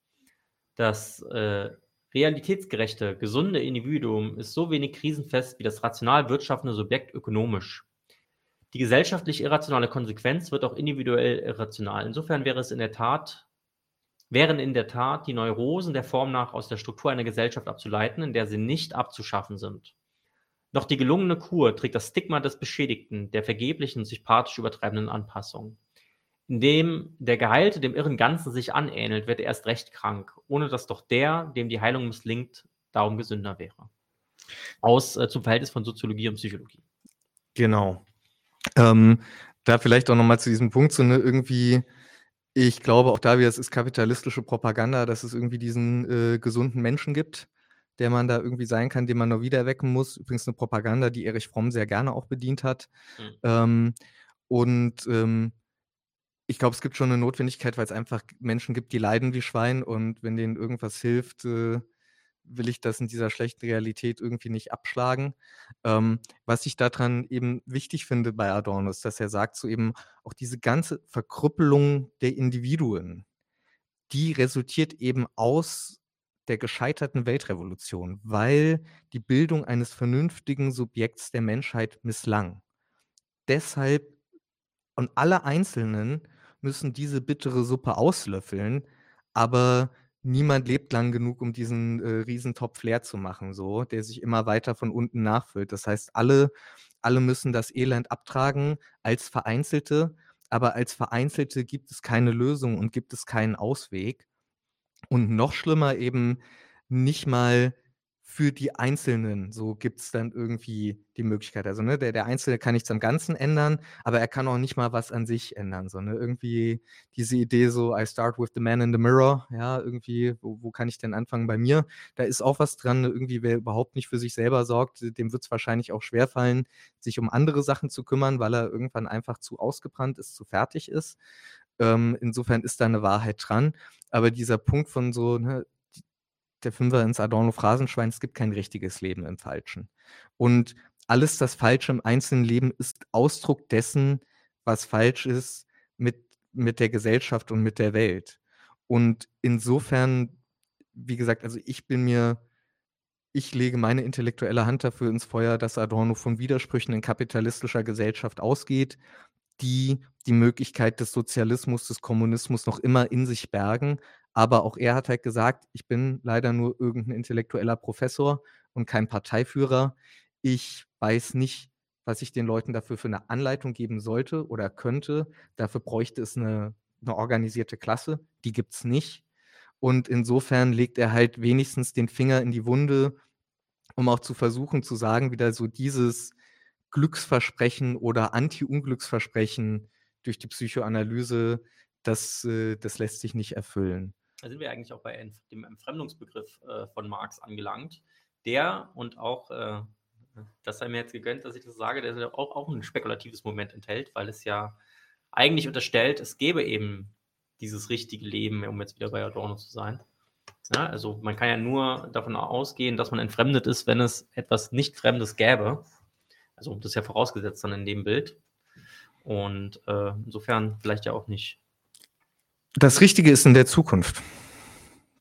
Das äh, realitätsgerechte, gesunde Individuum ist so wenig krisenfest wie das rational wirtschaftende Subjekt ökonomisch. Die gesellschaftlich irrationale Konsequenz wird auch individuell irrational. Insofern wäre es in der Tat, wären in der Tat die Neurosen der Form nach aus der Struktur einer Gesellschaft abzuleiten, in der sie nicht abzuschaffen sind. Noch die gelungene Kur trägt das Stigma des Beschädigten, der vergeblichen, sich pathisch übertreibenden Anpassung. Indem der Geheilte dem irren Ganzen sich anähnelt, wird er erst recht krank, ohne dass doch der, dem die Heilung misslingt, darum gesünder wäre. Aus äh, zum Verhältnis von Soziologie und Psychologie.
Genau. Ähm, da vielleicht auch nochmal zu diesem Punkt, so eine irgendwie, ich glaube auch da wieder, es ist kapitalistische Propaganda, dass es irgendwie diesen äh, gesunden Menschen gibt, der man da irgendwie sein kann, den man nur wieder wecken muss. Übrigens eine Propaganda, die Erich Fromm sehr gerne auch bedient hat. Mhm. Ähm, und ähm, ich glaube, es gibt schon eine Notwendigkeit, weil es einfach Menschen gibt, die leiden wie Schwein und wenn denen irgendwas hilft, äh, will ich das in dieser schlechten Realität irgendwie nicht abschlagen. Ähm, was ich daran eben wichtig finde bei Adorno ist, dass er sagt, so eben auch diese ganze Verkrüppelung der Individuen, die resultiert eben aus der gescheiterten Weltrevolution, weil die Bildung eines vernünftigen Subjekts der Menschheit misslang. Deshalb und alle Einzelnen müssen diese bittere Suppe auslöffeln, aber niemand lebt lang genug, um diesen äh, Riesentopf leer zu machen, so, der sich immer weiter von unten nachfüllt. Das heißt, alle, alle müssen das Elend abtragen als Vereinzelte, aber als Vereinzelte gibt es keine Lösung und gibt es keinen Ausweg. Und noch schlimmer eben nicht mal für die Einzelnen. So gibt es dann irgendwie die Möglichkeit. Also, ne, der, der Einzelne kann nichts am Ganzen ändern, aber er kann auch nicht mal was an sich ändern. So, ne? Irgendwie diese Idee so, I start with the man in the mirror, ja, irgendwie, wo, wo kann ich denn anfangen bei mir? Da ist auch was dran, ne? irgendwie, wer überhaupt nicht für sich selber sorgt, dem wird es wahrscheinlich auch schwerfallen, sich um andere Sachen zu kümmern, weil er irgendwann einfach zu ausgebrannt ist, zu fertig ist. Ähm, insofern ist da eine Wahrheit dran. Aber dieser Punkt von so, ne, der Fünfer ins Adorno-Phrasenschwein, es gibt kein richtiges Leben im Falschen. Und alles das Falsche im einzelnen Leben ist Ausdruck dessen, was falsch ist mit, mit der Gesellschaft und mit der Welt. Und insofern, wie gesagt, also ich bin mir, ich lege meine intellektuelle Hand dafür ins Feuer, dass Adorno von Widersprüchen in kapitalistischer Gesellschaft ausgeht, die die Möglichkeit des Sozialismus, des Kommunismus noch immer in sich bergen, aber auch er hat halt gesagt, ich bin leider nur irgendein intellektueller Professor und kein Parteiführer. Ich weiß nicht, was ich den Leuten dafür für eine Anleitung geben sollte oder könnte. Dafür bräuchte es eine, eine organisierte Klasse. Die gibt es nicht. Und insofern legt er halt wenigstens den Finger in die Wunde, um auch zu versuchen zu sagen, wieder so dieses Glücksversprechen oder Anti-Unglücksversprechen durch die Psychoanalyse, das, äh, das lässt sich nicht erfüllen
da sind wir eigentlich auch bei dem Entfremdungsbegriff äh, von Marx angelangt, der und auch, äh, das sei mir jetzt gegönnt, dass ich das sage, der auch, auch ein spekulatives Moment enthält, weil es ja eigentlich unterstellt, es gäbe eben dieses richtige Leben, um jetzt wieder bei Adorno zu sein. Ja, also man kann ja nur davon ausgehen, dass man entfremdet ist, wenn es etwas nicht Fremdes gäbe. Also das ist ja vorausgesetzt dann in dem Bild. Und äh, insofern vielleicht ja auch nicht
das Richtige ist in der Zukunft.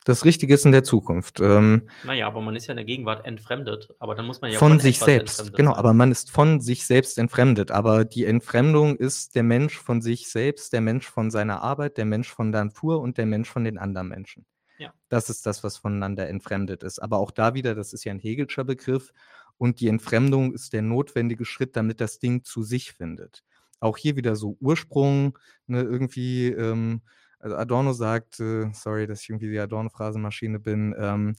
Das Richtige ist in der Zukunft. Ähm,
naja, aber man ist ja in der Gegenwart entfremdet, aber dann muss man ja
von, von sich selbst. Genau, aber man ist von sich selbst entfremdet. Aber die Entfremdung ist der Mensch von sich selbst, der Mensch von seiner Arbeit, der Mensch von der Natur und der Mensch von den anderen Menschen. Ja. Das ist das, was voneinander entfremdet ist. Aber auch da wieder, das ist ja ein Hegelscher Begriff und die Entfremdung ist der notwendige Schritt, damit das Ding zu sich findet. Auch hier wieder so Ursprung, ne, irgendwie. Ähm, also Adorno sagt, äh, sorry, dass ich irgendwie die Adorno-Phrasenmaschine bin, ähm,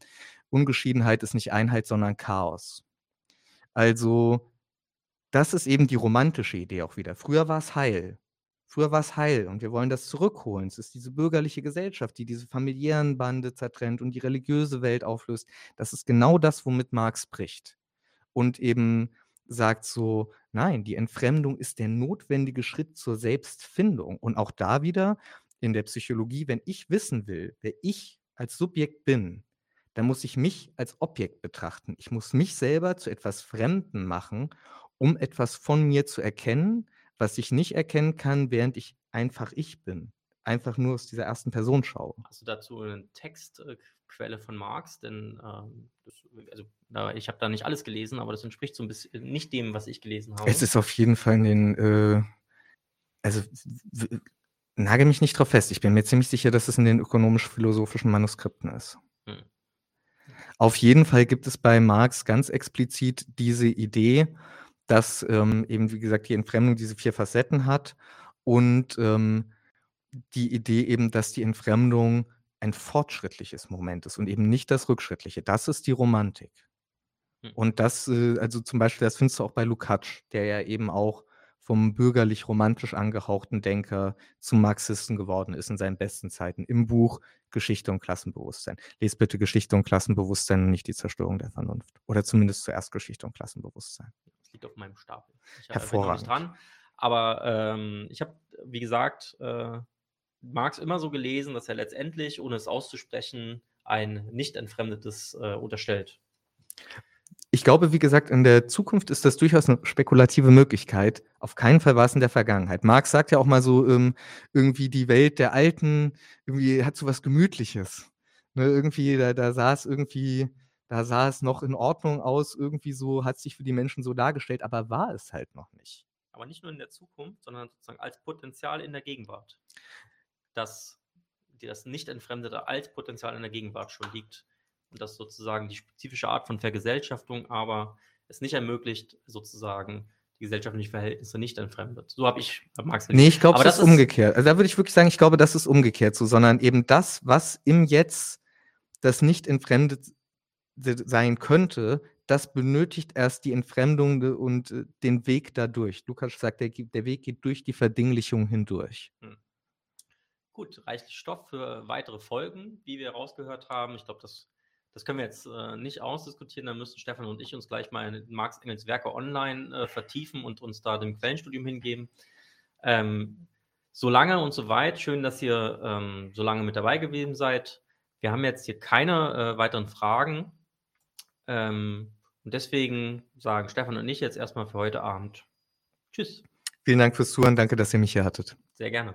Ungeschiedenheit ist nicht Einheit, sondern Chaos. Also, das ist eben die romantische Idee auch wieder. Früher war es heil. Früher war es heil und wir wollen das zurückholen. Es ist diese bürgerliche Gesellschaft, die diese familiären Bande zertrennt und die religiöse Welt auflöst. Das ist genau das, womit Marx bricht. Und eben sagt so, nein, die Entfremdung ist der notwendige Schritt zur Selbstfindung. Und auch da wieder, in der Psychologie, wenn ich wissen will, wer ich als Subjekt bin, dann muss ich mich als Objekt betrachten. Ich muss mich selber zu etwas Fremden machen, um etwas von mir zu erkennen, was ich nicht erkennen kann, während ich einfach ich bin. Einfach nur aus dieser ersten Person schaue.
Hast du dazu eine Textquelle von Marx? Denn ähm, das, also, ich habe da nicht alles gelesen, aber das entspricht so ein bisschen nicht dem, was ich gelesen habe.
Es ist auf jeden Fall in den, äh, also nagel mich nicht drauf fest. Ich bin mir ziemlich sicher, dass es in den ökonomisch-philosophischen Manuskripten ist. Hm. Auf jeden Fall gibt es bei Marx ganz explizit diese Idee, dass ähm, eben, wie gesagt, die Entfremdung diese vier Facetten hat und ähm, die Idee eben, dass die Entfremdung ein fortschrittliches Moment ist und eben nicht das rückschrittliche. Das ist die Romantik. Hm. Und das, äh, also zum Beispiel, das findest du auch bei Lukács, der ja eben auch vom bürgerlich-romantisch angehauchten Denker zum Marxisten geworden ist in seinen besten Zeiten im Buch Geschichte und Klassenbewusstsein. Lest bitte Geschichte und Klassenbewusstsein und nicht die Zerstörung der Vernunft. Oder zumindest zuerst Geschichte und Klassenbewusstsein.
Das liegt auf meinem Stapel.
Ich Hervorragend.
dran. Aber ähm, ich habe, wie gesagt, äh, Marx immer so gelesen, dass er letztendlich, ohne es auszusprechen, ein nicht entfremdetes äh, unterstellt.
Ich glaube, wie gesagt, in der Zukunft ist das durchaus eine spekulative Möglichkeit. Auf keinen Fall war es in der Vergangenheit. Marx sagt ja auch mal so, ähm, irgendwie die Welt der Alten, irgendwie hat so was Gemütliches. Ne, irgendwie, da, da sah es irgendwie, da sah es noch in Ordnung aus, irgendwie so, hat sich für die Menschen so dargestellt, aber war es halt noch nicht.
Aber nicht nur in der Zukunft, sondern sozusagen als Potenzial in der Gegenwart. Dass das nicht entfremdete als Potenzial in der Gegenwart schon liegt und das sozusagen die spezifische Art von Vergesellschaftung aber es nicht ermöglicht, sozusagen die gesellschaftlichen Verhältnisse nicht entfremdet. So habe ich
Marx gelesen. Nee, ich glaube, das ist umgekehrt. Also da würde ich wirklich sagen, ich glaube, das ist umgekehrt so, sondern eben das, was im Jetzt das nicht entfremdet sein könnte, das benötigt erst die Entfremdung und äh, den Weg dadurch. Lukas sagt, der, der Weg geht durch die Verdinglichung hindurch. Hm.
Gut, reichlich Stoff für weitere Folgen, wie wir rausgehört haben. Ich glaube, das das können wir jetzt äh, nicht ausdiskutieren. Da müssen Stefan und ich uns gleich mal in Marx Engels Werke online äh, vertiefen und uns da dem Quellenstudium hingeben. Ähm, so lange und so weit. Schön, dass ihr ähm, so lange mit dabei gewesen seid. Wir haben jetzt hier keine äh, weiteren Fragen. Ähm, und deswegen sagen Stefan und ich jetzt erstmal für heute Abend Tschüss.
Vielen Dank fürs Zuhören. Danke, dass ihr mich hier hattet.
Sehr gerne.